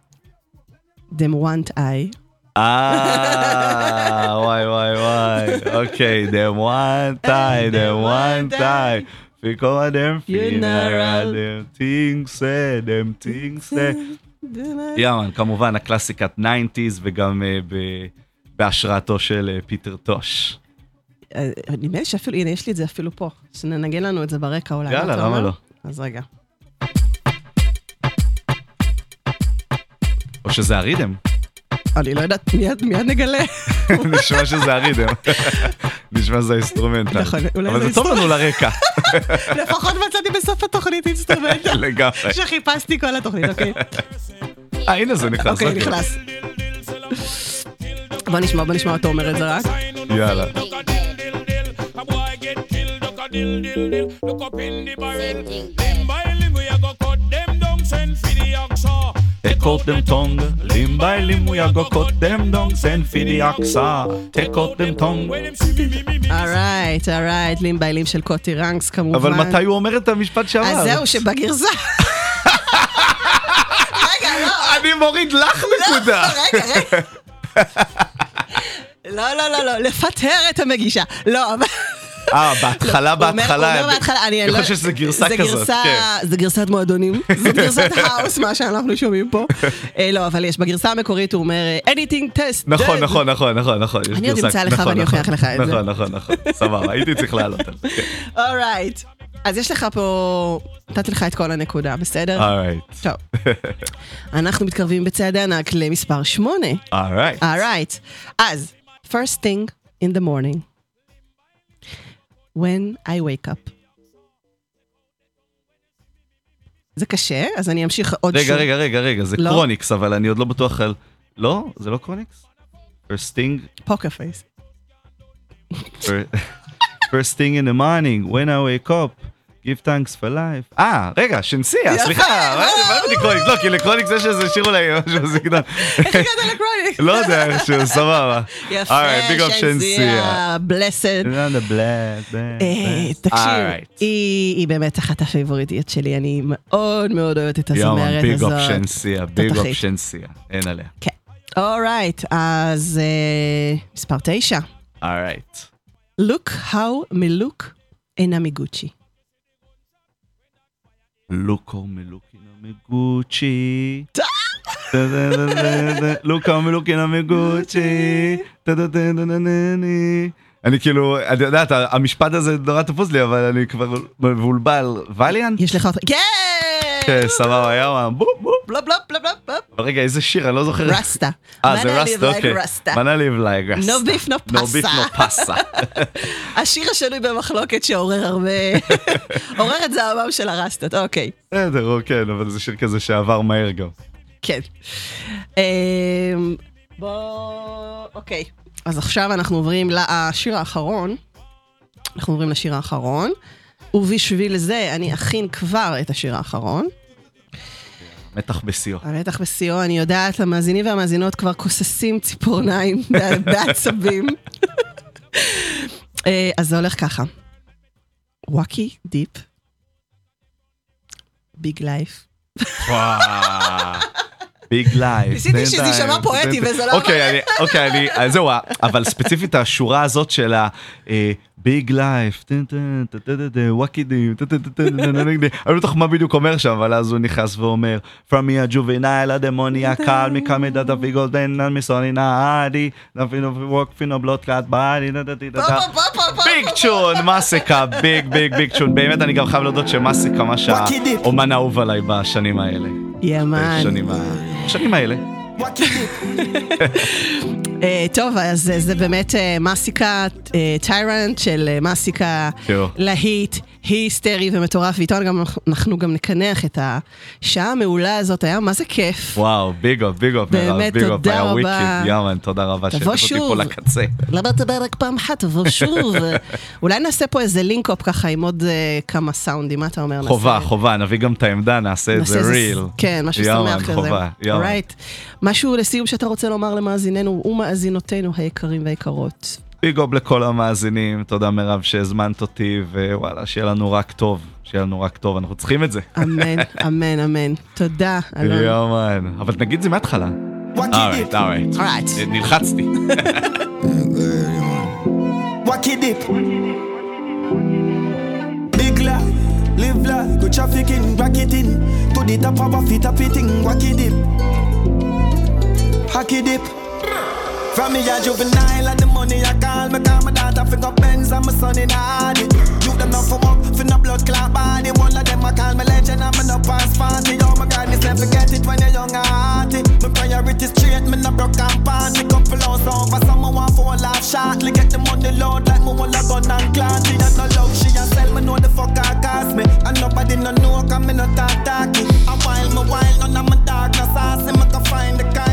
them want I. אה, וואי וואי וואי, אוקיי, them one time, them one time, them funeral, them things said, them things. Yah man, *laughs* כמובן הקלאסיקת 90's וגם אה, בהשראתו של אה, פיטר טוש. אה, נדמה לי שאפילו, הנה, יש לי את זה אפילו פה. שננגן לנו את זה ברקע אולי. יאללה, למה? לא? אז רגע. או שזה ה riddim, אני לא יודעת, מיד, מיד נגלה. *laughs* נשמע שזה ה riddim. *laughs* נשמע שזה ה instrumental. נכון, אולי אבל זה זה טוב לנו לרקע. *laughs* לפחות מצאתי בסוף התוכנית instrumental. לגמרי. שחיפשתי כל התוכנית, אוקיי. אה, הנה זה נכנס. אוקיי, אוקיי. נכנס. בוא נשמע, בוא נשמע אותו אומר את זה רק. יאללה. Dill dill dill. Look up in the barrel. Limb by limb, we a go cut them down, send for the oxa. Out them tongue. Limb by limb we are go cut them down. Send for the oxa, take out them tongue. אורייט, אורייט, לים ביילים של קוטי רנקס כמובן. אבל מתי הוא אומר את המשפט שאמר? אז זהו, שבגרסה... רגע, לא. אני מוריד לך נקודה. רגע, רגע. לא, לא, לא, לא, לפטר את המגישה. לא, אבל... אה, בהתחלה, אומר- בהתחלה. הוא אומר בהתחלה, אני אני לא- חושב שזה גרסה כזאת, כן. זה גרסת מועדונים, *laughs* זאת גרסת האוס, מה שאנחנו שומעים פה. אה, לא, אבל יש, בגרסה המקורית הוא אומר, אה, anything test. נכון, dead." נכון, נכון, נכון, נכון. אני עוד אמצא לך נכון, ואני נכון. אוכיח לך את זה. נכון, נכון, נכון. סבבה, הייתי צריך לעלות על זה. כן. Alright. אז יש לך פה, נתתי לך את כל הנקודה, בסדר? Alright. טוב. *laughs* אנחנו מתקרבים בצעדי ענק למספר שמונה. Alright. Alright. אז, first thing in the morning. When I wake up. זה קשה, אז אני אמשיך עוד שוב. רגע, רגע, רגע, זה לא. Chronixx, אבל אני עוד לא בטוח על... לא? זה לא Chronixx? first thing, poker face. *laughs* first thing in the morning, when I wake up, give thanks for life. אה, רגע, Shenseea, יפה, סליחה, מה מה הבאתי Chronixx? לא, כי ל Chronixx יש איזה שיר אולי, משהו בסגנון. איך הגעת ל Chronixx? לא יודע, איכשהו, סבבה. יפה, Alright, big up Shenseea, Blessed. Another blast, אה, תקשיב. היא באמת אחת הפייבוריטיות שלי, אני מאוד מאוד אוהבת את הזמרת big הזאת. Up Shenseea, big up. Shenseea, אין עליה. אורייט, אז אה, מספר תשע. אורייט. Look how מלוק אינה מגוצ'י. לוקו מלוקינה מגוצ'י. לוקו מלוקינה מגוצ'י. אני כאילו, את יודעת, המשפט הזה נורא תפוס לי, אבל אני כבר מבולבל. ואליאן? יש לך כן! כן, סבבה, yah man, bup bup. Blup blup blup blup. אבל רגע, איזה שיר, אני לא זוכר. רסטה. אה, זה רסטה, אוקיי. Man a live like Rasta. No beef, no No beef, pasta. no pasta. *laughs* השיר השנוי במחלוקת שעורר הרבה... *laughs* עורר את זעמם של הרסטות, אוקיי. בסדר, כן, אבל זה שיר כזה שעבר מהר גם. כן. אמ, בוא... אוקיי. אז עכשיו אנחנו עוברים לשיר האחרון. אנחנו עוברים לשיר האחרון. ובשביל זה אני אכין כבר את השיר האחרון. מתח בשיאו. מתח בשיאו, אני יודעת, המאזינים והמאזינות כבר כוססים ציפורניים *laughs* בעצבים. אה, אז זה הולך ככה. וואקי דיפ. Big life. Big life. ניסיתי שזה יישמע פואטי, וזה לא אוקיי, אוקיי, זהו, אבל ספציפית השורה הזאת של וואקידים, אני לא בטוח מה בדיוק אומר שם, אבל אז הוא נכנס ואומר, From me a juvenile, big chune, Masicka, big big big chune, באמת אני גם חייב להודות ש Masicka מה שהאומן האהוב עליי בשנים האלה. Yah man. בשנים ה- בשנים האלה. אה, טוב, אז זה- זה באמת אה, Masicka, Tyrant של אה, Masicka. להיט, היסטרי ומטורף, ואיתו אנחנו גם נקנח את השעה המעולה הזאת, היה מה זה כיף. וואו, big up, big up, באמת, תודה רבה. Yah man, תודה רבה תבוא שוב. פה לקצה. למה אתה בא רק פעם אחת, תבוא שוב. *laughs* אולי נעשה פה איזה link-up ככה עם עוד אה, כמה סאונדים, מה אתה אומר? חובה, חובה, נביא גם את העמדה, נעשה את זה reel. כן, משהו שמח כזה. משהו לסיום שאתה רוצה לומר למאזיננו ומאזינותינו היקרים והיקרות. ביג אוף לכל המאזינים, תודה מירב שהזמנת אותי, ווואלה, שיהיה לנו רק טוב, שיהיה לנו רק טוב, אנחנו צריכים את זה. אמן, *laughs* אמן, אמן. תודה, אלון. יאמן, אבל נגיד את זה מההתחלה. alright, alright. alright. נלחצתי. *laughs* Wacky dip. Big life, live life, go trafficking, in. To the top of a fit up it in, wacky dip. Hacky dip. From me a juvenile and the money I call Me call my daughter finger Benz and my son in Audi. You them not for work, for no blood clot body. One of them I call me legend and me no pass fancy Oh my God, this never get it when you're young and hearty. My priority straight, me no broke and panty Couple hours over, I want for a laugh shortly. Get the money load like me want a gun and clan She has no love, she a sell, me know the fuck I cost me. And nobody no know, cause me no talk talky. A while, me while, none of my dark no saucy Me can find the kind